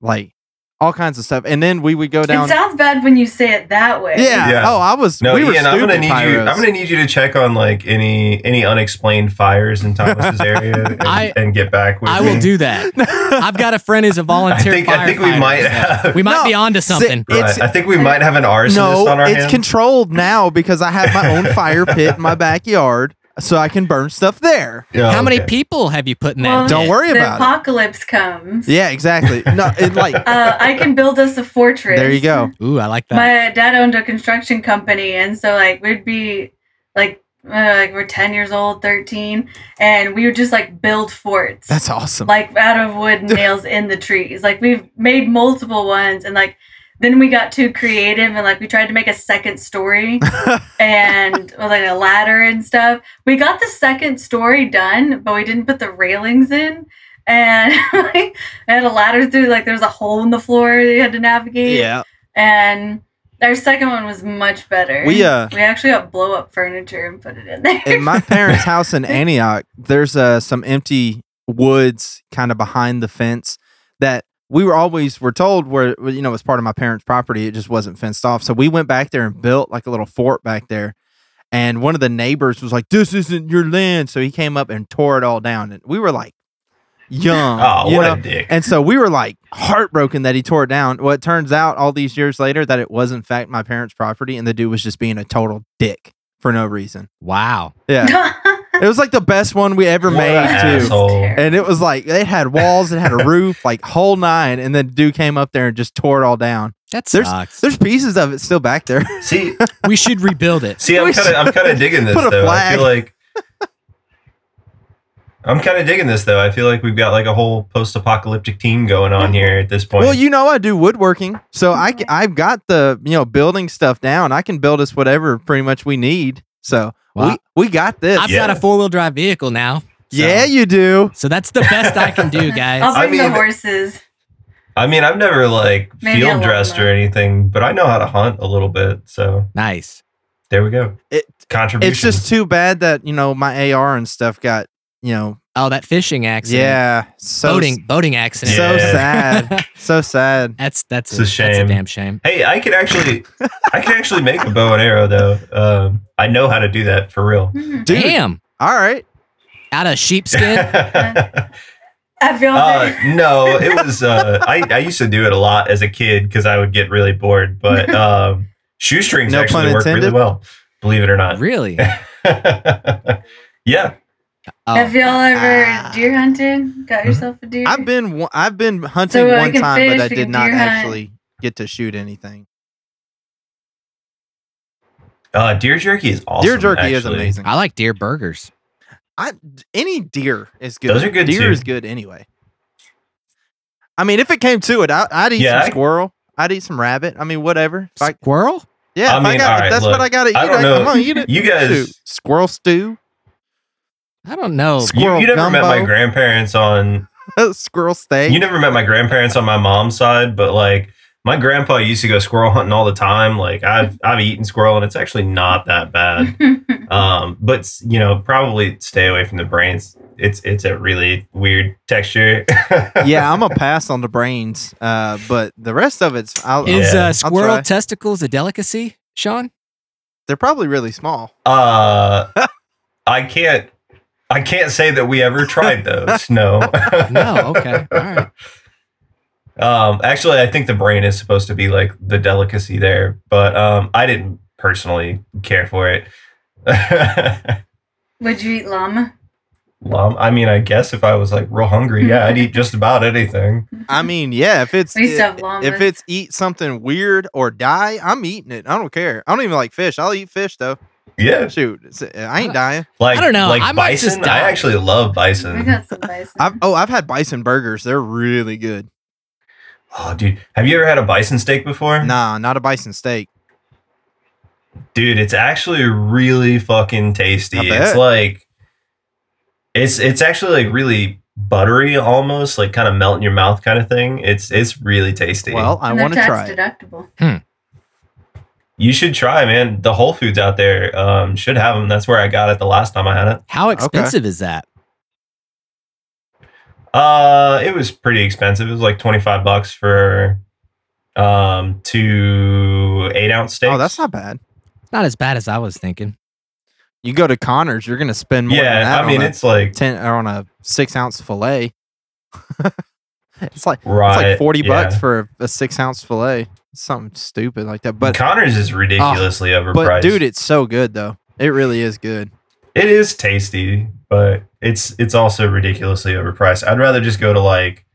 like all kinds of stuff. And then we would go down. It sounds bad when you say it that way. yeah. Yeah. Oh, I was. No, we were Ian, I'm gonna stupid need you. pyros. I'm gonna need you to check on like any any unexplained fires in Thomas's area and, I- and get back with I me. will do that. I've got a friend who's a volunteer think I think we might have. we might No, be onto si- something. Right, it's- I think we might have an arsonist no, on our it's hands. controlled now because I have my own fire pit in my backyard, so I can burn stuff there. Yeah, How many okay. people have you put in Well. Don't worry the about it. apocalypse comes. Yeah, exactly. No, it like Uh, I can build us a fortress. there you go. Ooh, I like that. My dad owned a construction company, and so like we'd be like uh, like we're ten years old, thirteen, and we would just like build forts. That's awesome. like out of wood and nails in the trees. Like we've made multiple ones, and like then we got too creative and like we tried to make a second story and with like a ladder and stuff. We got the second story done, but we didn't put the railings in. And like, I had a ladder through, like there was a hole in the floor that you had to navigate. yeah. And our second one was much better. We, uh, we actually got blow up furniture and put it in there. in my parents' house in Antioch, there's uh, some empty woods kind of behind the fence that we were always were told were you know it was part of my parents' property. It just wasn't fenced off, so we went back there and built like a little fort back there. And one of the neighbors was like, "This isn't your land," so he came up and tore it all down. And we were like, young, Oh, you what know? a dick! And so we were like heartbroken that he tore it down. Well, it turns out all these years later that it was in fact my parents' property, and the dude was just being a total dick for no reason. wow. Yeah. It was like the best one we ever made an too. And it was like it had walls, it had a roof, like whole nine, and then dude came up there and just tore it all down. That There's- sucks. There's pieces of it still back there. See, we should rebuild it. see, I'm kind of, I'm kind of digging this put a though. I feel like I'm kind of digging this though. I feel like we've got like a whole post-apocalyptic team going on here at this point. Well, you know I do woodworking, so I I've got the you know building stuff down. I can build us whatever pretty much we need. So Wow. we we got this. I've Yeah. got a four wheel drive vehicle now. so- yeah, you do. So that's the best I can do, guys. I'll guys. I bring the horses. I mean, I've never like Maybe field dressed or anything, but I know how to hunt a little bit. So Nice. there we go. It Contributions. it's just too bad that you know my AR and stuff got you know Oh, that fishing accident. yeah so boating boating accident. so Yeah. sad so sad. that's that's It's a That's a damn shame. Hey, I could actually, I could actually make a bow and arrow though. Um, I know how to do that for real. Hmm. Dude, Damn. all right. Out of sheepskin. I feel Uh, no, it was. Uh, I I used to do it a lot as a kid because I would get really bored. But um, shoestrings No actually pun work really well. Believe it or not. really? yeah. Oh, Have y'all ever Ah. deer hunted? Got yourself a deer? I've been I've been hunting So one time, fish, but I did not deer hunt. actually get to shoot anything. Uh, deer jerky is awesome. deer jerky is amazing. I like deer burgers. I any deer is good. Those are good, Deer too. is good anyway. I mean, if it came to it, I, I'd eat Yeah, some I- squirrel. I'd eat some rabbit. I mean, whatever. If I, Squirrel? yeah, I if I mean, got, all right, that's look, what I got to eat. I don't I, know. am gonna eat it. You guys- Shoot, squirrel stew, I don't know. You, Squirrel you never met my grandparents on squirrel steak. You never met my grandparents on my mom's side, but like my grandpa used to go squirrel hunting all the time. Like I've I've eaten squirrel and it's actually not that bad. Um, but you know, probably stay away from the brains. It's it's a really weird texture. yeah, I'm a pass on the brains, uh, but the rest of it's. I'll, Is Yeah. uh, I'll squirrel try. testicles a delicacy, Sean? They're probably really small. uh I can't I can't say that we ever tried those. No. No. Okay. All right. Um, actually, I think the brain is supposed to be like the delicacy there, but um, I didn't personally care for it. Would you eat llama? Lum, I mean, I guess if I was like real hungry, yeah, I'd eat just about anything. I mean, yeah, if it's We used to have if it's eat something weird or die, I'm eating it. I don't care. I don't even like fish. I'll eat fish though. Yeah, Shoot, uh, I ain't uh, dying. like I don't know, Like I might just bison, I actually love I bison. got some bison. I've oh, I've had bison burgers. They're really good. Oh, dude, have you ever had a bison steak before? Nah, not a bison steak. dude it's actually really fucking tasty it's like it's it's actually like really buttery almost like kind of melt in your mouth kind of thing it's it's really tasty Well, I want to try. it. deductible. Hmm. You should try man the whole foods out there um should have them that's where i got it the last time i had it How expensive is that? uh it was pretty expensive it was like 25 bucks for um, to eight ounce steaks. Oh, that's not bad. Not as bad as I was thinking. You go to Connors, you're gonna spend more. than Yeah, that I mean it's like ten or on a six ounce fillet. it's like right. it's like forty bucks for a, a six ounce fillet. Something stupid like that. But Connors is ridiculously ah, overpriced. but dude, it's so good though. It really is good. it is tasty, but it's it's also ridiculously overpriced. I'd rather just go to like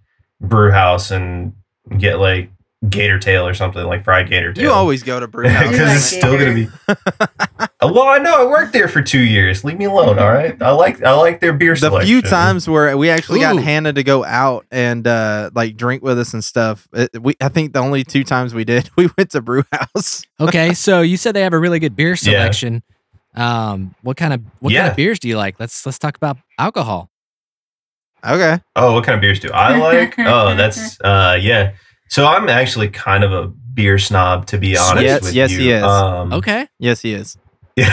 Brew House and get like gator tail or something like fried gator tail. You always go to Brew House. because like it's still gonna be. well, I know I worked there for two years. Leave me alone, all right? I like I like their beer the selection. few times where we actually got Hannah to go out and uh like drink with us and stuff, it, we I think the only two times we did, we went to Brew House. Okay, so you said they have a really good beer Yeah. selection. Um, what kind of what kind of beers do you like? Let's let's talk about alcohol. Okay. Oh, what kind of beers do I like? oh, that's uh yeah. So I'm actually kind of a beer snob, to be honest Yes, with yes, you. he is. Um, Okay, Yes, he is. Yeah.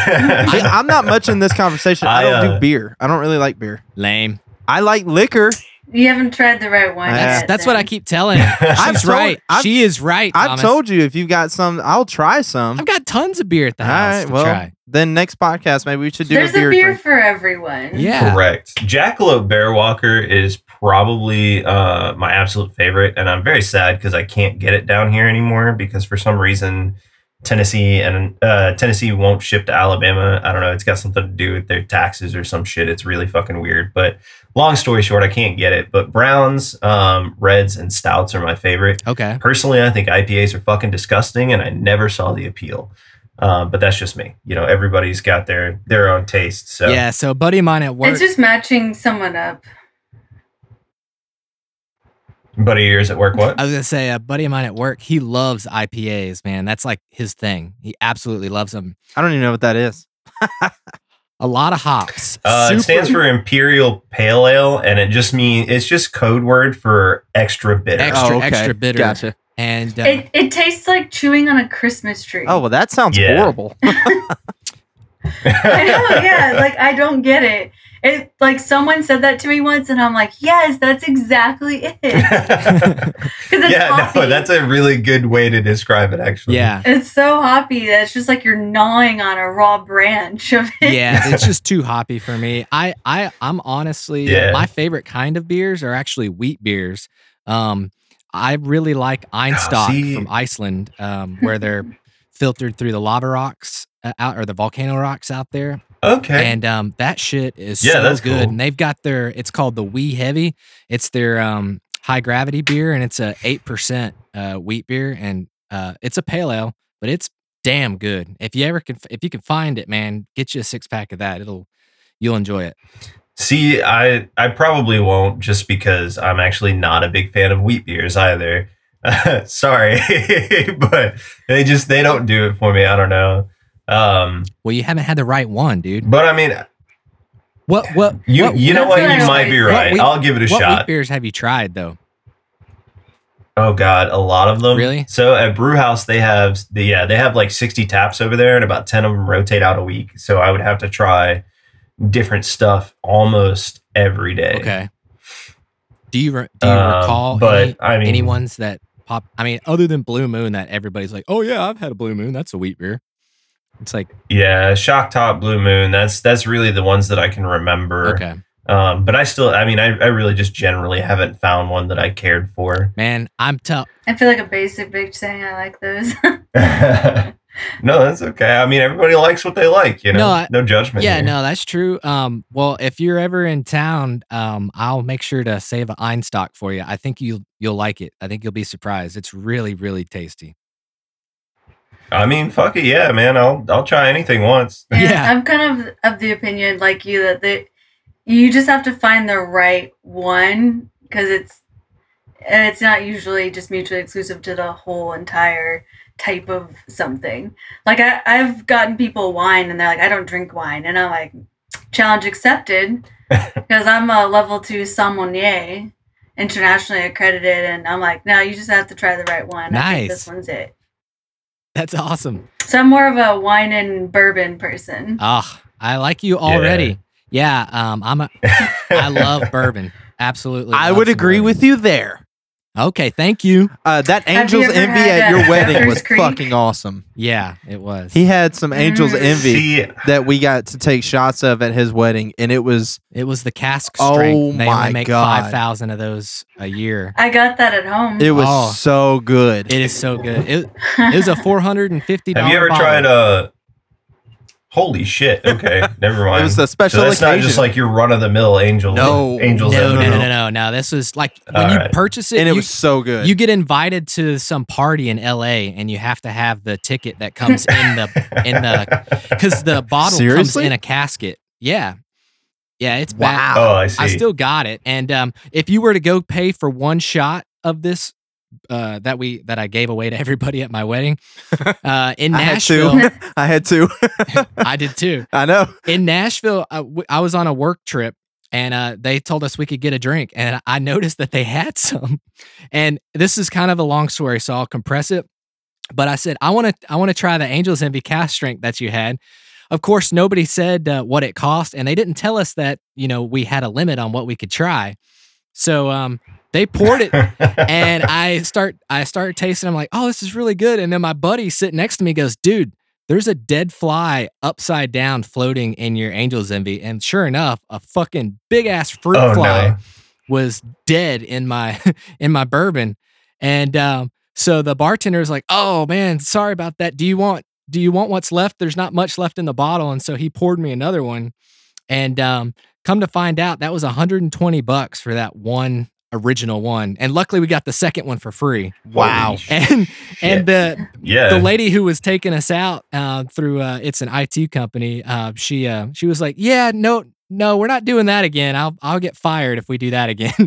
I, I'm not much in this conversation. I, I, don't uh, do beer. I don't really like beer. lame. I like liquor. You haven't tried the right one. That's yet, that's what I keep telling. him. I've She's told- right. I've- she is right. I've Thomas. told you if you've got some, I'll try some. I've got tons of beer at the All house right. to Well, try. then next podcast, maybe we should do There's a beer. a beer for everyone. Yeah. Correct. Jackalope Bear Walker is probably uh, my absolute favorite, and I'm very sad because I can't get it down here anymore because for some reason Tennessee and uh, Tennessee won't ship to Alabama. I don't know. It's got something to do with their taxes or some shit. It's really fucking weird. But long story short, I can't get it. But browns, um, reds, and stouts are my favorite. Okay. Personally, I think IPAs are fucking disgusting, and I never saw the appeal. Um, but that's just me. You know, everybody's got their their own taste. So Yeah. So, buddy of mine at work. It's just matching someone up. Buddy, of yours at work. What? I was gonna say a buddy of mine at work. He loves IPAs. Man, that's like his thing. He absolutely loves them. I don't even know what that is. A lot of hops. Uh, it stands for Imperial Pale Ale, and it just means it's just code word for extra bitter. Extra- oh, okay. extra bitter. Gotcha. and uh, It, it tastes like chewing on a Christmas tree. Oh well, that sounds Yeah. horrible. I know, yeah. Like I don't get it. It like someone said that to me once, and I'm like, yes, that's exactly it. Because it's yeah, hoppy. no, that's a really good way to describe it. Actually, yeah, It's so hoppy that it's just like you're gnawing on a raw branch of it. yeah, it's just too hoppy for me. I, I, I'm honestly Yeah. my favorite kind of beers are actually wheat beers. Um, I really like Einstök see- from Iceland, um, where they're filtered through the lava rocks uh, out or the volcano rocks out there. Okay. And um, that shit is Yeah, so that's good. cool. And they've got their it's called the Wee Heavy. It's their um, high gravity beer, and it's a eight percent uh, wheat beer, and uh, it's a pale ale, but it's damn good. If you ever can, if you can find it, man, get you a six pack of that. It'll you'll enjoy it. See, I I probably won't just because I'm actually not a big fan of wheat beers either. Sorry, but they just they don't do it for me. I don't know. Um, Well, you haven't had the right one, dude. but I mean, What what you what, you know what? what You might be right. What wheat- I'll give it a what shot. wheat beers have you tried though? Oh God, a lot of them. Really? So at Brew House, they have the yeah they have like sixty taps over there, and about ten of them rotate out a week. So I would have to try different stuff almost every day. Okay. Do you re- do you Um, recall but any, I mean, any ones that pop? I mean, other than Blue Moon, that everybody's like, oh yeah, I've had a Blue Moon. That's a wheat beer. It's like Yeah, Shock Top, Blue Moon. That's that's really the ones that I can remember. okay, Um, but I still, I mean, I, I really just generally haven't found one that I cared for. man, I'm tough. I feel like a basic bitch saying I like those. no, that's okay. I mean, everybody likes what they like. You know, No, I- no judgment. Yeah, here. no, that's true. Um, well, if you're ever in town, um, I'll make sure to save an Einstök for you. I think you you'll like it. I think you'll be surprised. It's really really tasty. I mean, fuck it, yeah, man. I'll I'll try anything once. And Yeah. I'm kind of of the opinion like you that the, you just have to find the right one because it's and it's not usually just mutually exclusive to the whole entire type of something. Like I, I've gotten people wine and they're like, I don't drink wine, and I'm like, challenge accepted because I'm a level two sommelier, internationally accredited, and I'm like, no, you just have to try the right one. I think this one's it. That's awesome. So I'm more of a wine and bourbon person. Oh, I like you already. Yeah. um, I'm a. I love bourbon. Absolutely. I would agree bourbon. with you there. Okay, thank you. Uh, that Angels Envy at your wedding was Creek? fucking awesome. Yeah, it was. He had some Angels Mm. Envy See, that we got to take shots of at his wedding, and it was it was the cask Oh strength. they my only make God. five thousand of those a year. I got that at home. it was Oh. so good. It is so good. It, it was a four hundred and fifty. have you ever tried uh Holy shit! Okay, never mind. It was a special so that's not just like your run of the mill angel. No. angels. No, no, no, no, no, no. This was like when All you right. purchase it, and it you, was so good. you get invited to some party in LA, and you have to have the ticket that comes in the in the because the bottle comes in a casket. Yeah, yeah, it's bad. wow. Oh, I see. I still got it. And um, if you were to go pay for one shot of this uh, that we that I gave away to everybody at my wedding uh, in I had Nashville. I had two. I did too. I know. In Nashville, I, w- I was on a work trip. And uh, they told us we could get a drink, and I noticed that they had some. And this is kind of a long story, so I'll compress it. But I said I want to, I want to try the Angels Envy cask strength that you had. Of course, nobody said uh, what it cost, and they didn't tell us that you know we had a limit on what we could try. So um, they poured it, and I start I start tasting. I'm like, oh, this is really good. And then my buddy sitting next to me goes, dude, there's a dead fly upside down floating in your Angel's Envy. And sure enough, a fucking big ass fruit oh fly no! was dead in my in my bourbon. And um, so the bartender's like, "Oh man, sorry about that. Do you want do you want what's left? There's not much left in the bottle." And so he poured me another one. And um, come to find out, that was 120 bucks for that one original one. And luckily, we got the second one for free. Wow. Holy And and shit. the yeah, the lady who was taking us out uh, through uh, it's an IT company. Uh, she uh, she was like, "Yeah, no, no, we're not doing that again. I'll I'll get fired if we do that again."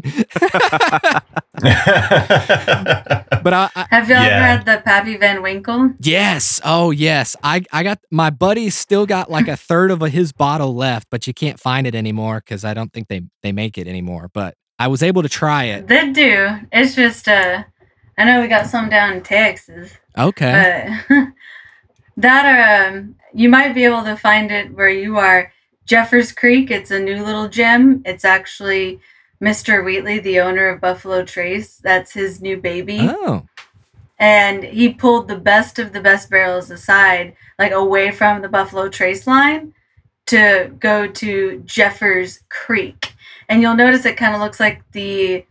but I, I Have y'all Yeah. ever had the Pappy Van Winkle? yes, oh yes, I I got my buddy still got like a third of a, his bottle left, but you can't find it anymore because I don't think they they make it anymore. But I was able to try it. They do. It's just uh, I know we got some down in Texas, Okay, but that are um, you might be able to find it where you are. Jeffers Creek. It's a new little gem. It's actually Mr. Wheatley, the owner of Buffalo Trace. That's his new baby. oh and he pulled the best of the best barrels aside, like away from the Buffalo Trace line, to go to Jeffers Creek. And you'll notice it kind of looks like the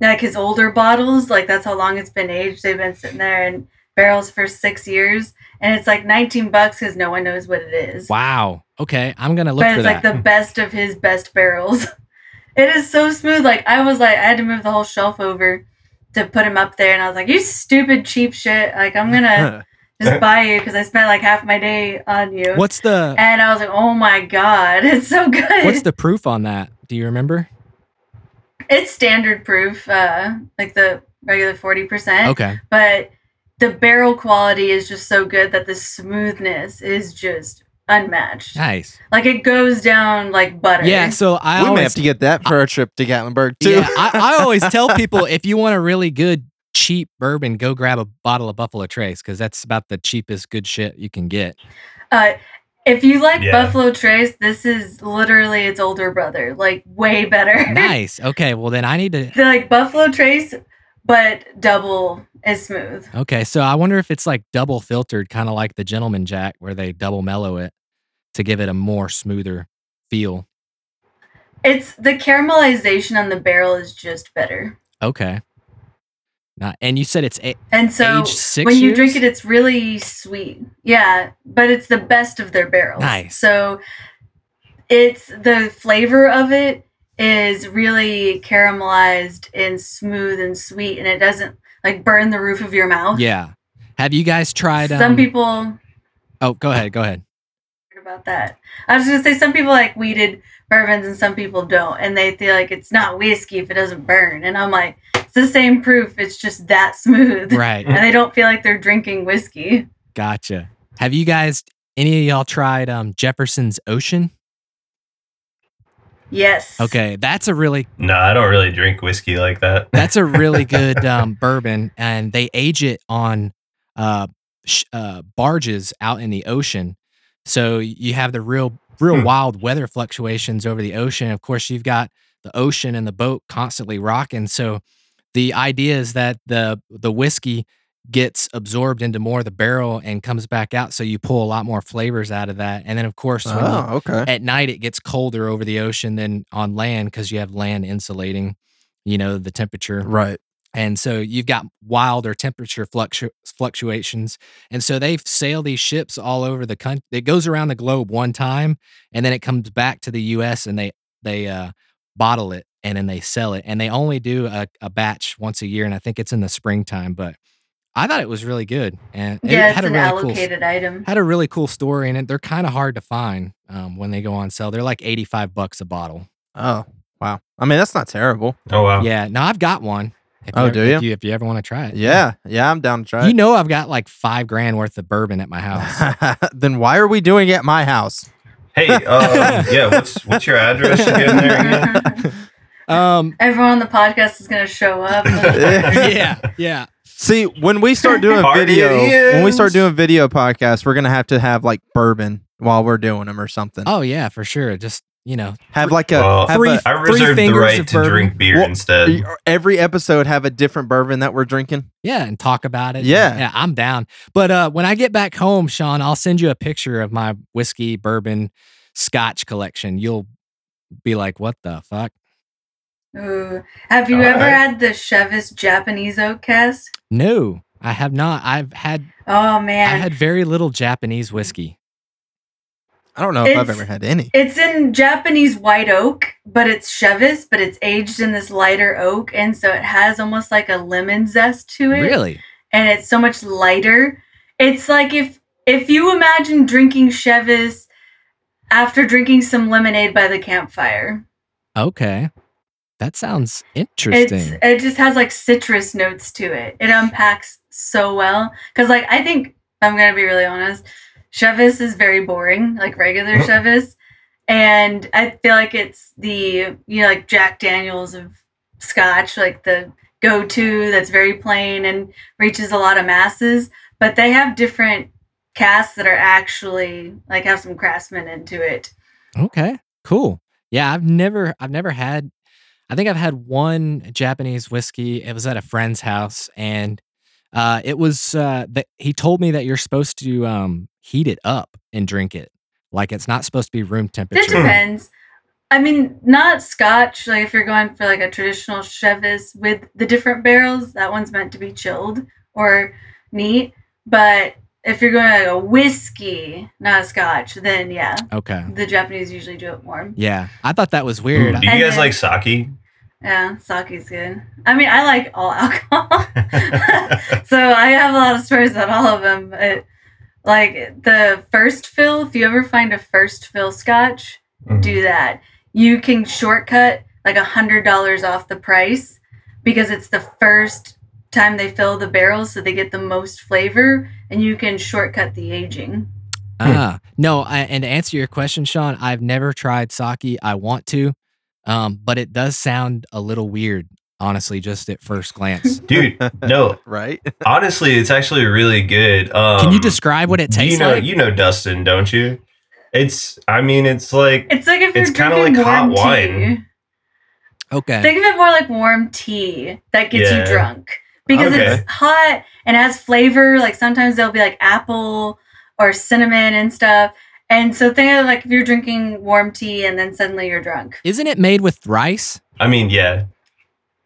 like his older bottles, like that's how long it's been aged. They've been sitting there in barrels for six years, and it's like 19 bucks because no one knows what it is. wow. Okay, I'm gonna look but it's like that. the hmm. best of his best barrels. it is so smooth. Like I was like, I had to move the whole shelf over to put him up there, and I was like, "You stupid cheap shit! Like I'm gonna just buy you because I spent like half my day on you." What's the And I was like, "Oh my god, it's so good!" what's the proof on that? Do you remember? It's standard proof, uh, like the regular forty percent. Okay. But the barrel quality is just so good that the smoothness is just unmatched. Nice. Like it goes down like butter. Yeah. So I we always may have to get that for our trip to Gatlinburg too. Yeah, I, I always tell people if you want a really good cheap bourbon, go grab a bottle of Buffalo Trace because that's about the cheapest good shit you can get. Uh, if you like Yeah. Buffalo Trace, this is literally its older brother, like way better. Nice. Okay. Well, then I need to. They're like Buffalo Trace, but double as smooth. Okay. So I wonder if it's like double filtered, kind of like the Gentleman Jack, where they double mellow it to give it a more smoother feel. It's the caramelization on the barrel is just better. Okay. Not, and you said it's a- And so aged six when you years? drink it, it's really sweet. Yeah, but it's the best of their barrels. Nice. So it's the flavor of it is really caramelized and smooth and sweet, and it doesn't like burn the roof of your mouth. yeah. Have you guys tried? Some um, people Oh, go ahead. Go ahead. about that. I was gonna say some people like wheated bourbons and some people don't, and they feel like it's not whiskey if it doesn't burn. And I'm like, the same proof. It's just that smooth, Right. and they don't feel like they're drinking whiskey. Gotcha. Have you guys? Any of y'all tried um, Jefferson's Ocean? Yes. Okay, that's a really no, I don't really drink whiskey like that. That's a really good um, bourbon, and they age it on uh, sh- uh, barges out in the ocean. So you have the real, real Hmm. wild weather fluctuations over the ocean. Of course, you've got the ocean and the boat constantly rocking. So the idea is that the the whiskey gets absorbed into more of the barrel and comes back out, so you pull a lot more flavors out of that. And then, of course, when you- Oh, okay. at night it gets colder over the ocean than on land because you have land insulating, you know, the temperature. Right. And so you've got wilder temperature fluctu- fluctuations. And so they sail these ships all over the country. It goes around the globe one time and then it comes back to the US and they they uh, bottle it and then they sell it. And they only do a, a batch once a year. And I think it's in the springtime. But I thought it was really good. And it Yeah, it's had a an really cool allocated item. had a really cool story in it. They're kind of hard to find um, when they go on sale. They're like 85 bucks a bottle. Oh, wow. I mean, that's not terrible. Oh wow. Yeah. Now I've got one. If Oh, ever, do If you? you, if you ever want to try it. Yeah. Yeah, I'm down to try You it. know I've got like five grand worth of bourbon at my house. then why are we doing it at my house? Hey, um, yeah. What's what's your address again? There again? um, Everyone on the podcast is going to show up. yeah, yeah. See, when we start doing video, when we start doing video podcasts, we're gonna have to have like bourbon while we're doing them or something. Oh yeah, for sure. Just you know, have like a Well, have three- a- I Three reserve the fingers right of to drink beer Well, instead. every episode have a different bourbon that we're drinking. yeah, and talk about it. Yeah. yeah. I'm down. But uh, when I get back home, Sean, I'll send you a picture of my whiskey, bourbon, Scotch collection. You'll be like, "What the fuck?" Ooh. Have you All ever right. had the Chivas Japanese oak cask? No, I have not. I've had Oh man, I've had very little Japanese whiskey. I don't know if I've ever had any. it's in Japanese white oak, but it's Chivas, but it's aged in this lighter oak, and so it has almost like a lemon zest to it. Really? and it's so much lighter. It's like if if you imagine drinking Chivas after drinking some lemonade by the campfire. Okay. That sounds It's interesting. it just has like citrus notes to it. It unpacks so well cuz like I think I'm to be really honest, Chivas is very boring, like regular Chivas. And I feel like it's the you know like Jack Daniels of scotch, like the go-to that's very plain and reaches a lot of masses, but they have different casks that are actually like have some craftsmen into it. Okay, cool. Yeah, I've never I've never had I think I've had one Japanese whiskey. It was at a friend's house and uh it was uh that he told me that you're supposed to um heat it up and drink it. Like it's not supposed to be room temperature. It depends. I mean, not scotch. Like if you're going for like a traditional Chivas with the different barrels, that one's meant to be chilled or neat. But if you're going like a whiskey, not a scotch, then yeah, Okay. the Japanese usually do it warm. Yeah. I thought that was Ooh, weird. do you And guys then- like sake? Yeah, sake's good. I mean, I like all alcohol, so I have a lot of stories about all of them. It, like the first fill, if you ever find a first fill scotch, Mhm. do that. You can shortcut like a hundred dollars off the price because it's the first time they fill the barrels, so they get the most flavor, and you can shortcut the aging. Ah, no, I, and to answer your question, Sean, I've never tried sake. I want to, um, but it does sound a little weird, honestly, just at first glance. Dude, no. right? Honestly, it's actually really good. Um, Can you describe what it do tastes you know, like? You know Dustin, don't you? It's. I mean, it's like. It's like if It's kinda like hot tea. wine. okay. Think of it more like warm tea that gets Yeah. you drunk because Okay. it's hot and has flavor. Like sometimes there'll be like apple or cinnamon and stuff. And so think of like if you're drinking warm tea and then suddenly you're drunk. Isn't it made with rice? I mean, yeah,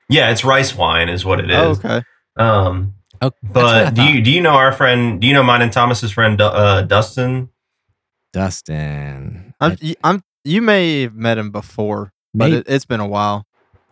yeah. It's rice wine, is what it is. Oh, okay. Um, Oh, that's what I but do you do you know our friend? Do you know mine and Thomas's friend uh, Dustin? Dustin. I'm, I- y- I'm. You may have met him before, but it, it's been a while.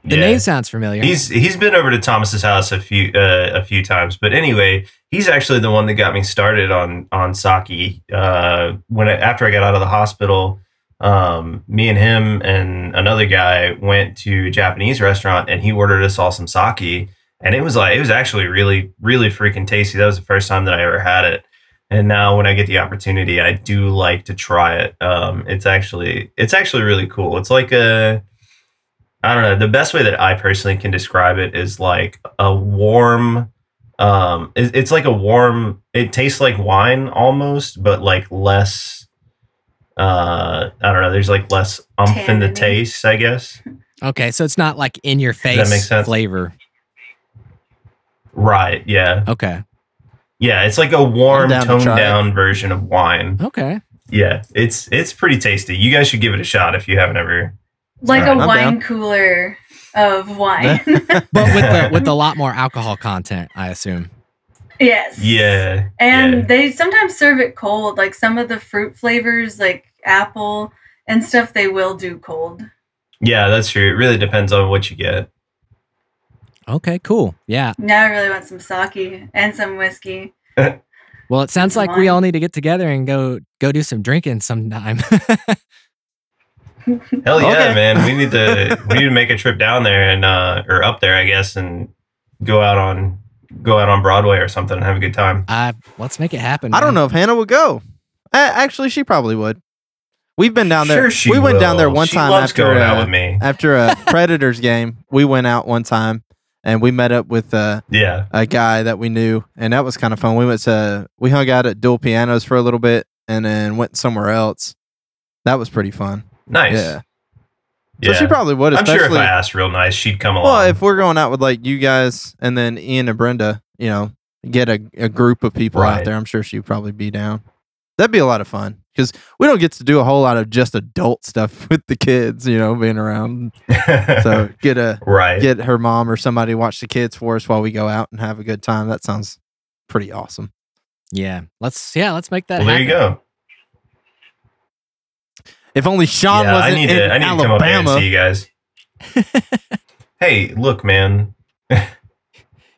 The Yeah. name sounds familiar. He's he's been over to Thomas's house a few uh, a few times, but anyway, he's actually the one that got me started on on sake. Uh, when I, after I got out of the hospital, um, me and him and another guy went to a Japanese restaurant, and he ordered us all some sake, and it was like it was actually really really freaking tasty. That was the first time that I ever had it. And now when I get the opportunity, I do like to try it. Um, it's actually it's actually really cool. It's like a I don't know. The best way that I personally can describe it is like a warm. Um, it- it's like a warm. It tastes like wine almost, but like less. Uh, I don't know. There's like less umph in the taste, I guess. okay, so it's not like in your that make face sense? flavor. Right. Yeah. Okay. Yeah. It's like a warm, down to toned try it. down version of wine. Okay. Yeah. It's it's pretty tasty. You guys should give it a shot if you haven't ever. Like Alright, a I'm wine down. cooler of wine. But with the with a lot more alcohol content, I assume. yes. Yeah. And yeah. they sometimes serve it cold. Like some of the fruit flavors, like apple and stuff, they will do cold. Yeah, that's true. It really depends on what you get. Okay, cool. Yeah. Now I really want some sake and some whiskey. Well, it sounds some like we all need to get together and go go do some drinking sometime. Hell yeah, Okay. man. We need to we need to make a trip down there and uh or up there, I guess, and go out on go out on Broadway or something and have a good time. uh, let's make it happen. I don't know if Hannah would go. A- actually, she probably would. We've been down there. Sure she we went down there one She time loves after going out uh, with me. after a Predators game. We went out one time and we met up with uh, Yeah. a guy that we knew, and that was kind of fun. We went to we hung out at Dual Pianos for a little bit, and then went somewhere else. That was pretty fun. Nice. Yeah. Yeah. So she probably would, I'm sure if I asked real nice, she'd come along. well, if we're going out with like you guys and then Ian and Brenda, you know, get a, a group of people out there, I'm sure she'd probably be down. That'd be a lot of fun because we don't get to do a whole lot of just adult stuff with the kids, you know, being around. So get a right. get her mom or somebody watch the kids for us while we go out and have a good time. That sounds pretty awesome. Yeah. Let's yeah, let's make that well, there you go. If only Sean yeah, wasn't I need in to I need to come up there and Alabama. see you guys. hey, look, man.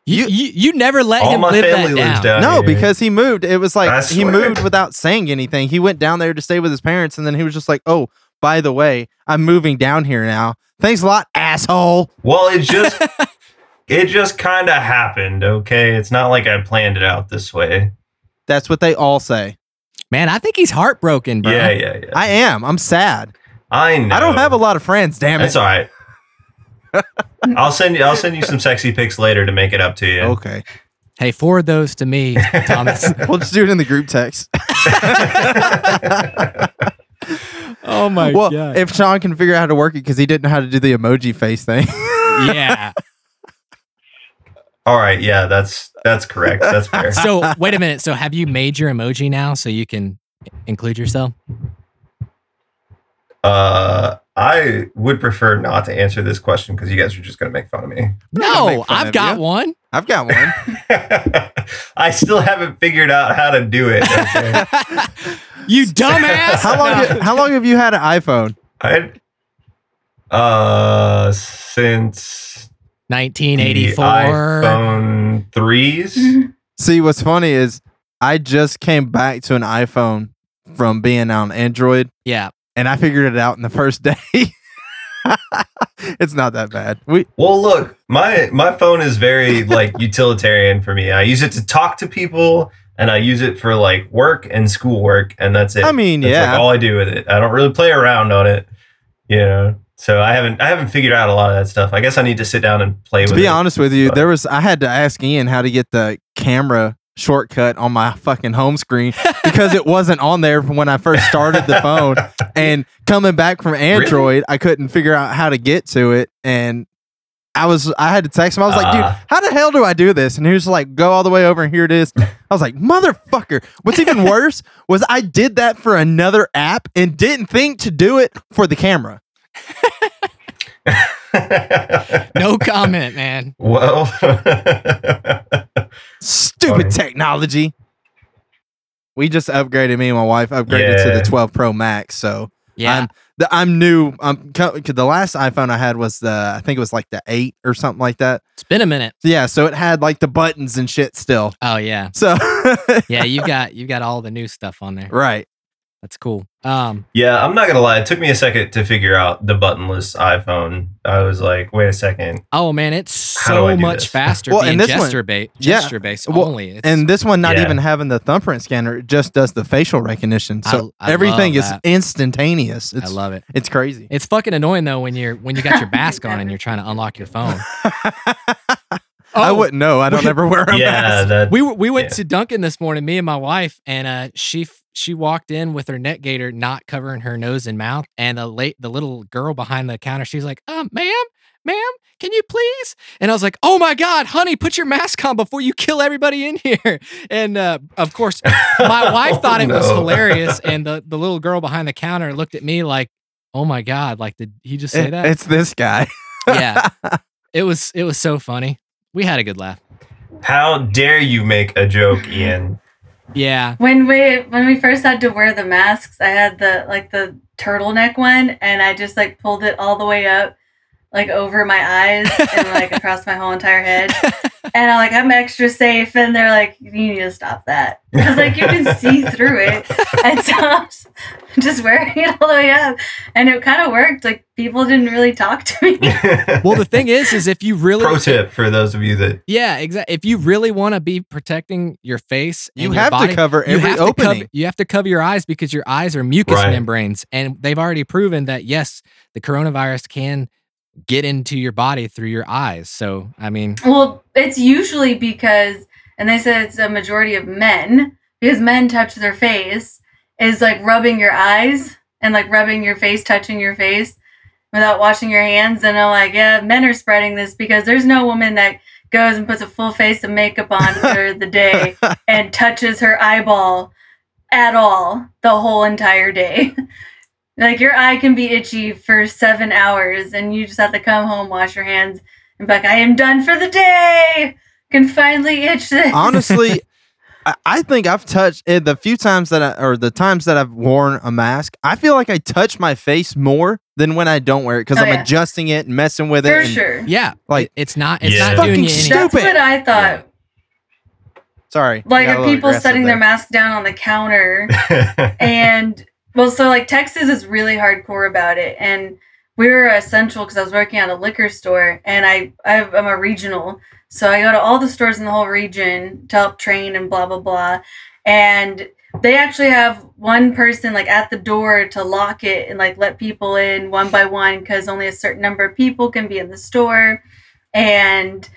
You, you you never let All him my live family that lives down. down no, here. because he moved. It was like he swear. moved without saying anything. He went down there to stay with his parents, and then he was just like, "Oh, by the way, I'm moving down here now. Thanks a lot, asshole." Well, it just it just kind of happened. Okay, it's not like I planned it out this way. That's what they all say. Man, I think he's heartbroken, bro. Yeah, yeah, yeah. I am. I'm sad. I know. I don't have a lot of friends. Damn it. That's all right. I'll send you. I'll send you some sexy pics later to make it up to you. Okay, Hey, forward those to me, Thomas. we'll just do it in the group text. oh my god. well, if Sean can figure out how to work it because he didn't know how to do the emoji face thing. yeah. All right. Yeah, that's that's correct. That's fair. So wait a minute. So have you made your emoji now so you can include yourself? Uh, I would prefer not to answer this question because you guys are just going to make fun of me. No, I've got you. one. I've got one. I still haven't figured out how to do it. Okay? you dumbass. how long? No. How long have you had an iPhone? I uh since the 1984. iPhone threes. Mm-hmm. See, what's funny is I just came back to an iPhone from being on Android, Yeah. and I figured it out in the first day. it's not that bad. We Well, look, my my phone is very like utilitarian for me. I use it to talk to people, and I use it for like work and schoolwork, and that's it. I mean, That's yeah. like all I do with it. I don't really play around on it, you know. So I haven't I haven't figured out a lot of that stuff. I guess I need to sit down and play with it. to with be it. honest with you, but- there was I had to ask Ian how to get the camera shortcut on my fucking home screen because it wasn't on there from when I first started the phone. And coming back from Android, I couldn't figure out how to get to it. And I was I had to text him. I was like, dude, Ah. how the hell do I do this? And he was like, go all the way over and here it is. I was like, motherfucker. What's even worse was I did that for another app and didn't think to do it for the camera. No comment, man. well, Stupid Funny. technology. We just upgraded. Me and my wife upgraded to the 12 Pro Max. So Yeah. I'm the, I'm new. I'm 'cause the last iPhone I had was the I think it was like the eight or something like that. it's been a minute. Yeah, so it had like the buttons and shit still. Oh yeah. So Yeah, you've got you've got all the new stuff on there. right. That's cool. Um yeah, I'm not gonna lie. It took me a second to figure out the buttonless iPhone. I was like, wait a second. oh man, it's How do I so much this? faster Well, being and this one- gesture based yeah. based Well, only. It's, And this one not Yeah. even having the thumbprint scanner, it just does the facial recognition. So I- I everything is that. instantaneous. I love it. it's crazy. It's fucking annoying though when you're when you got your mask on and you're trying to unlock your phone. I Oh, wouldn't know. I don't we- ever wear a yeah, mask. that We we went Yeah. to Dunkin' this morning, me and my wife, and uh, she she walked in with her neck gaiter not covering her nose and mouth, and the late the little girl behind the counter, she's like, "Um, ma'am, ma'am, can you please? And I was like, oh my God, honey, put your mask on before you kill everybody in here. And uh, of course, my wife thought it was Oh, no. hilarious. And the, the little girl behind the counter looked at me like, oh my God, like, did he just say It- that? it's this guy. yeah. It was, it was so funny. We had a good laugh. How dare you make a joke, Ian? Yeah. When we when we first had to wear the masks, I had the like the turtleneck one, and I just like pulled it all the way up, like over my eyes and like across my whole entire head. And I'm like, I'm extra safe, and they're like, you need to stop that because like you can see through it, and so I was just wearing it all the way up, and it kind of worked. Like people didn't really talk to me. Well, the thing is, is if you really, Pro tip for those of you that yeah, exactly. If you really want to be protecting your face, and You your have body, to cover you every have to opening. cover, you have to cover your eyes because your eyes are mucus Right. membranes, and they've already proven that yes, the coronavirus can get into your body through your eyes. So, I mean, Well, it's usually because, and they said it's a majority of men because men touch their face is like rubbing your eyes and like rubbing your face, touching your face without washing your hands. And I'm like, yeah, men are spreading this because there's no woman that goes and puts a full face of makeup on for the day and touches her eyeball at all the whole entire day. Like your eye can be itchy for seven hours and you just have to come home, wash your hands, and be like, I am done for the day. Can finally itch this. Honestly, I, I think I've touched eh, the few times that I, or the times that I've worn a mask. I feel like I touch my face more than when I don't wear it because Oh, I'm yeah. adjusting it and messing with it. for sure. yeah, Like- it's not, it's Yeah. not Fucking you stupid. That's what I thought. Sorry, Like if people aggressive setting their mask down on the counter and well so like texas is really hardcore about it and we were essential because i was working at a liquor store and I, i'm a regional so i go to all the stores in the whole region to help train and blah blah blah and they actually have one person like at the door to lock it and like let people in one by one because only a certain number of people can be in the store and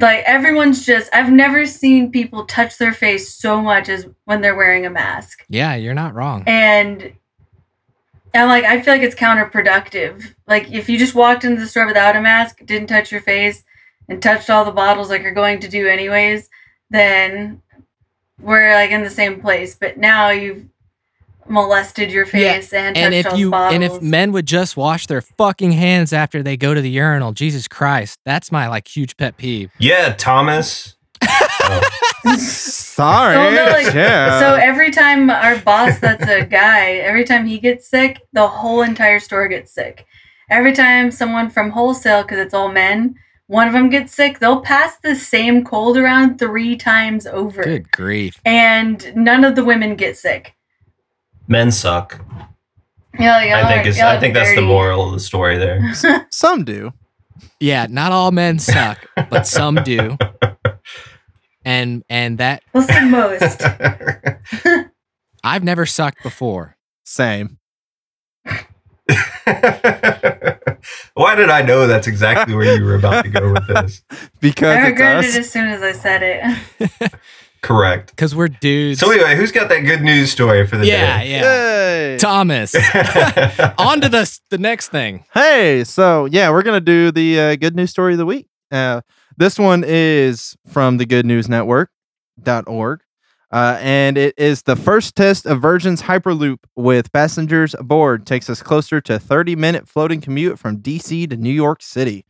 like everyone's just i've never seen people touch their face so much as when they're wearing a mask Yeah, you're not wrong. and I'm like, I feel like it's counterproductive. Like, if you just walked into the store without a mask, didn't touch your face, and touched all the bottles like you're going to do anyways, then we're like in the same place. But now you've molested your Yeah, face and touched and if you bottles. and if men would just wash their fucking hands after they go to the urinal, Jesus Christ, that's my like huge pet peeve. yeah, Thomas. Oh, Sorry. So, no, like- yeah. so every time our boss that's a guy every time he gets sick the whole entire store gets sick every time someone from wholesale because it's all men one of them gets sick they'll pass the same cold around three times over Good grief. and none of the women get sick men suck. yeah like, I y'all think are- is y'all I are think that's the dirty. moral of the story there. Some do. Yeah, not all men suck, but some do. And and that we'll most I've never sucked before. Same. Why did I know that's exactly where you were about to go with this? Because i it's regretted us. it as soon as i said it Correct. Because we're dudes. So anyway, who's got that good news story for the yeah, day? yeah. Yay. Thomas. On to the the next thing. Hey, so yeah, we're gonna do the uh, good news story of the week. Uh, this one is from the Good News Network.org, uh, and it is the first test of Virgin's Hyperloop with passengers aboard. Takes us closer to 30 minute floating commute from DC to New York City.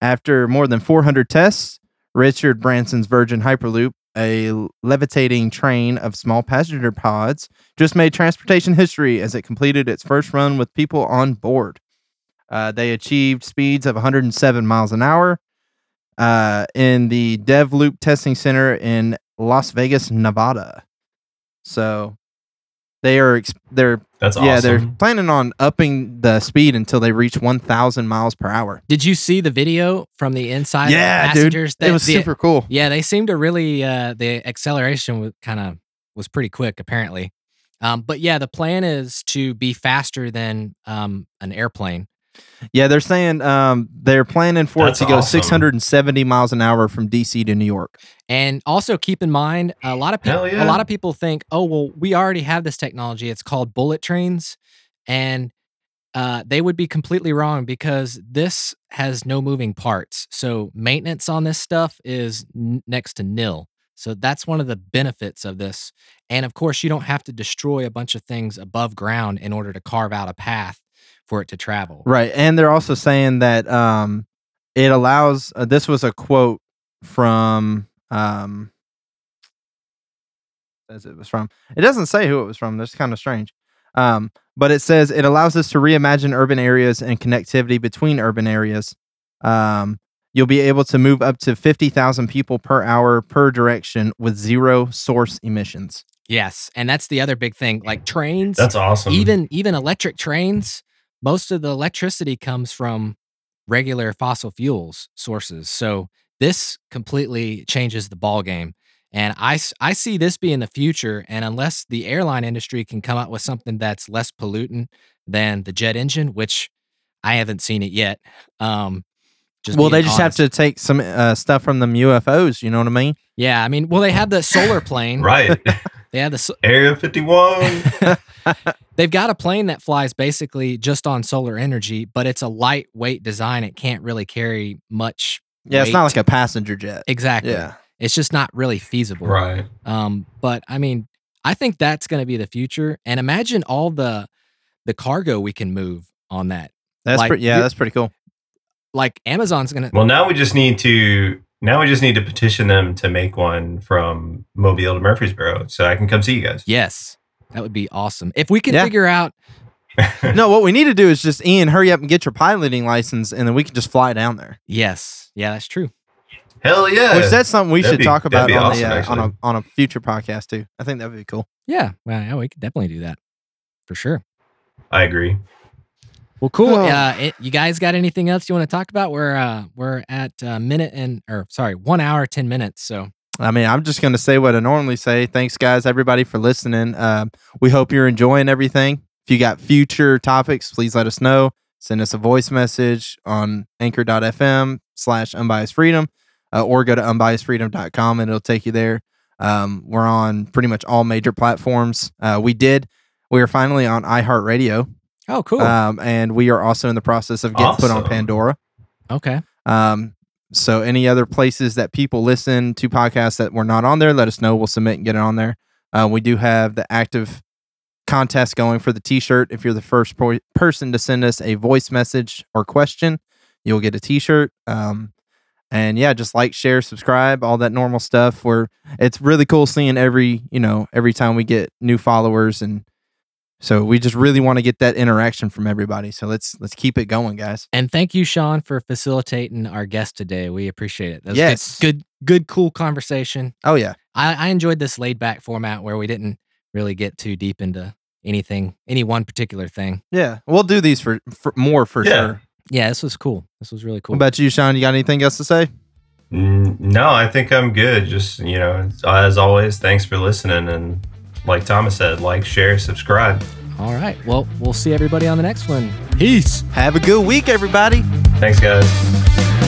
After more than 400 tests, Richard Branson's Virgin Hyperloop, a levitating train of small passenger pods, just made transportation history as it completed its first run with people on board. Uh, they achieved speeds of 107 miles an hour uh, in the Dev Loop Testing Center in Las Vegas, Nevada. So they are they're That's awesome. yeah they're planning on upping the speed until they reach 1,000 miles per hour. Did you see the video from the inside? Yeah, of dude. the passengers? it was the- super cool. Yeah, they seem to really uh the acceleration was kind of was pretty quick apparently. Um, but yeah, the plan is to be faster than um an airplane. Yeah, they're saying um, they're planning for That's it to go awesome. 670 miles an hour from DC to New York. And also keep in mind, a lot of people, yeah. a lot of people think, oh well, we already have this technology. It's called bullet trains, and uh, they would be completely wrong because this has no moving parts. So maintenance on this stuff is n- next to nil. So that's one of the benefits of this. And of course, you don't have to destroy a bunch of things above ground in order to carve out a path for it to travel. Right. And they're also saying that um, it allows, uh, this was a quote from, um, as it was from, it doesn't say who it was from. That's kind of strange. Um, but it says it allows us to reimagine urban areas and connectivity between urban areas. Um, you'll be able to move up to 50,000 people per hour per direction with zero source emissions. Yes, and that's the other big thing. Like trains, That's awesome. even even electric trains, most of the electricity comes from regular fossil fuels sources. So this completely changes the ball game. And I see this being the future. And unless the airline industry can come up with something that's less pollutant than the jet engine, which I haven't seen it yet. Um, just well, they just honest. have to take some uh, stuff from them UFOs. You know what I mean? Yeah, I mean, well, they have the solar plane. right. They have the Area 51. they've got a plane that flies basically just on solar energy, but it's a lightweight design. It can't really carry much. Yeah, it's not like a passenger jet. Exactly. Yeah. It's just not really feasible. right. Um, but I mean, I think that's going to be the future. And imagine all the the cargo we can move on that. That's Like, pretty. Yeah, that's pretty cool. Like Amazon's going to. Well, now we just need to now we just need to petition them to make one from Mobile to Murfreesboro so I can come see you guys. Yes, that would be awesome if we can Yeah. figure out. no, what we need to do is just Ian, hurry up and get your piloting license, and then we can just fly down there. Yes, yeah, that's true. Hell yeah. Which that's something we That'd should be- talk about on awesome, the uh, on a on a future podcast too. I think that would be cool. Yeah, well, yeah, we could definitely do that for sure. I agree. Well, cool. Oh. Uh, it, you guys got anything else you want to talk about? We're uh, we're at a minute and or sorry, one hour ten minutes. So I mean, I'm just going to say what I normally say. Thanks, guys, everybody, for listening. Um, we hope you're enjoying everything. If you got future topics, please let us know. Send us a voice message on anchor.fm slash unbiased freedom uh, or go to unbiasedfreedom.com and it'll take you there. Um, we're on pretty much all major platforms. Uh, we did, we are finally on iHeartRadio. Oh, cool. Um, and we are also in the process of getting put on Pandora. okay. Um, so any other places that people listen to podcasts that we're not on there, let us know. We'll submit and get it on there. Uh, we do have the active contest going for the T-shirt. If you're the first po- person to send us a voice message or question, you'll get a T-shirt. Um, and yeah, just like, share, subscribe, all that normal stuff. Where it's really cool seeing every you know every time we get new followers and. So we just really want to get that interaction from everybody. So let's let's keep it going, guys. And thank you, Sean, for facilitating our guest today. We appreciate it. That was Yes. good, good, good, cool conversation. Oh yeah. I, I enjoyed this laid back format where we didn't really get too deep into anything, any one particular thing. Yeah, we'll do these for, for more for Yeah. sure. Yeah, this was cool. This was really cool. What about you, Sean? You got anything else to say? Mm, No, I think I'm good. Just, you know, as always, thanks for listening. And like Thomas said, like, share, subscribe. All right. Well, we'll see everybody on the next one. Peace. Have a good week, everybody. Thanks, guys.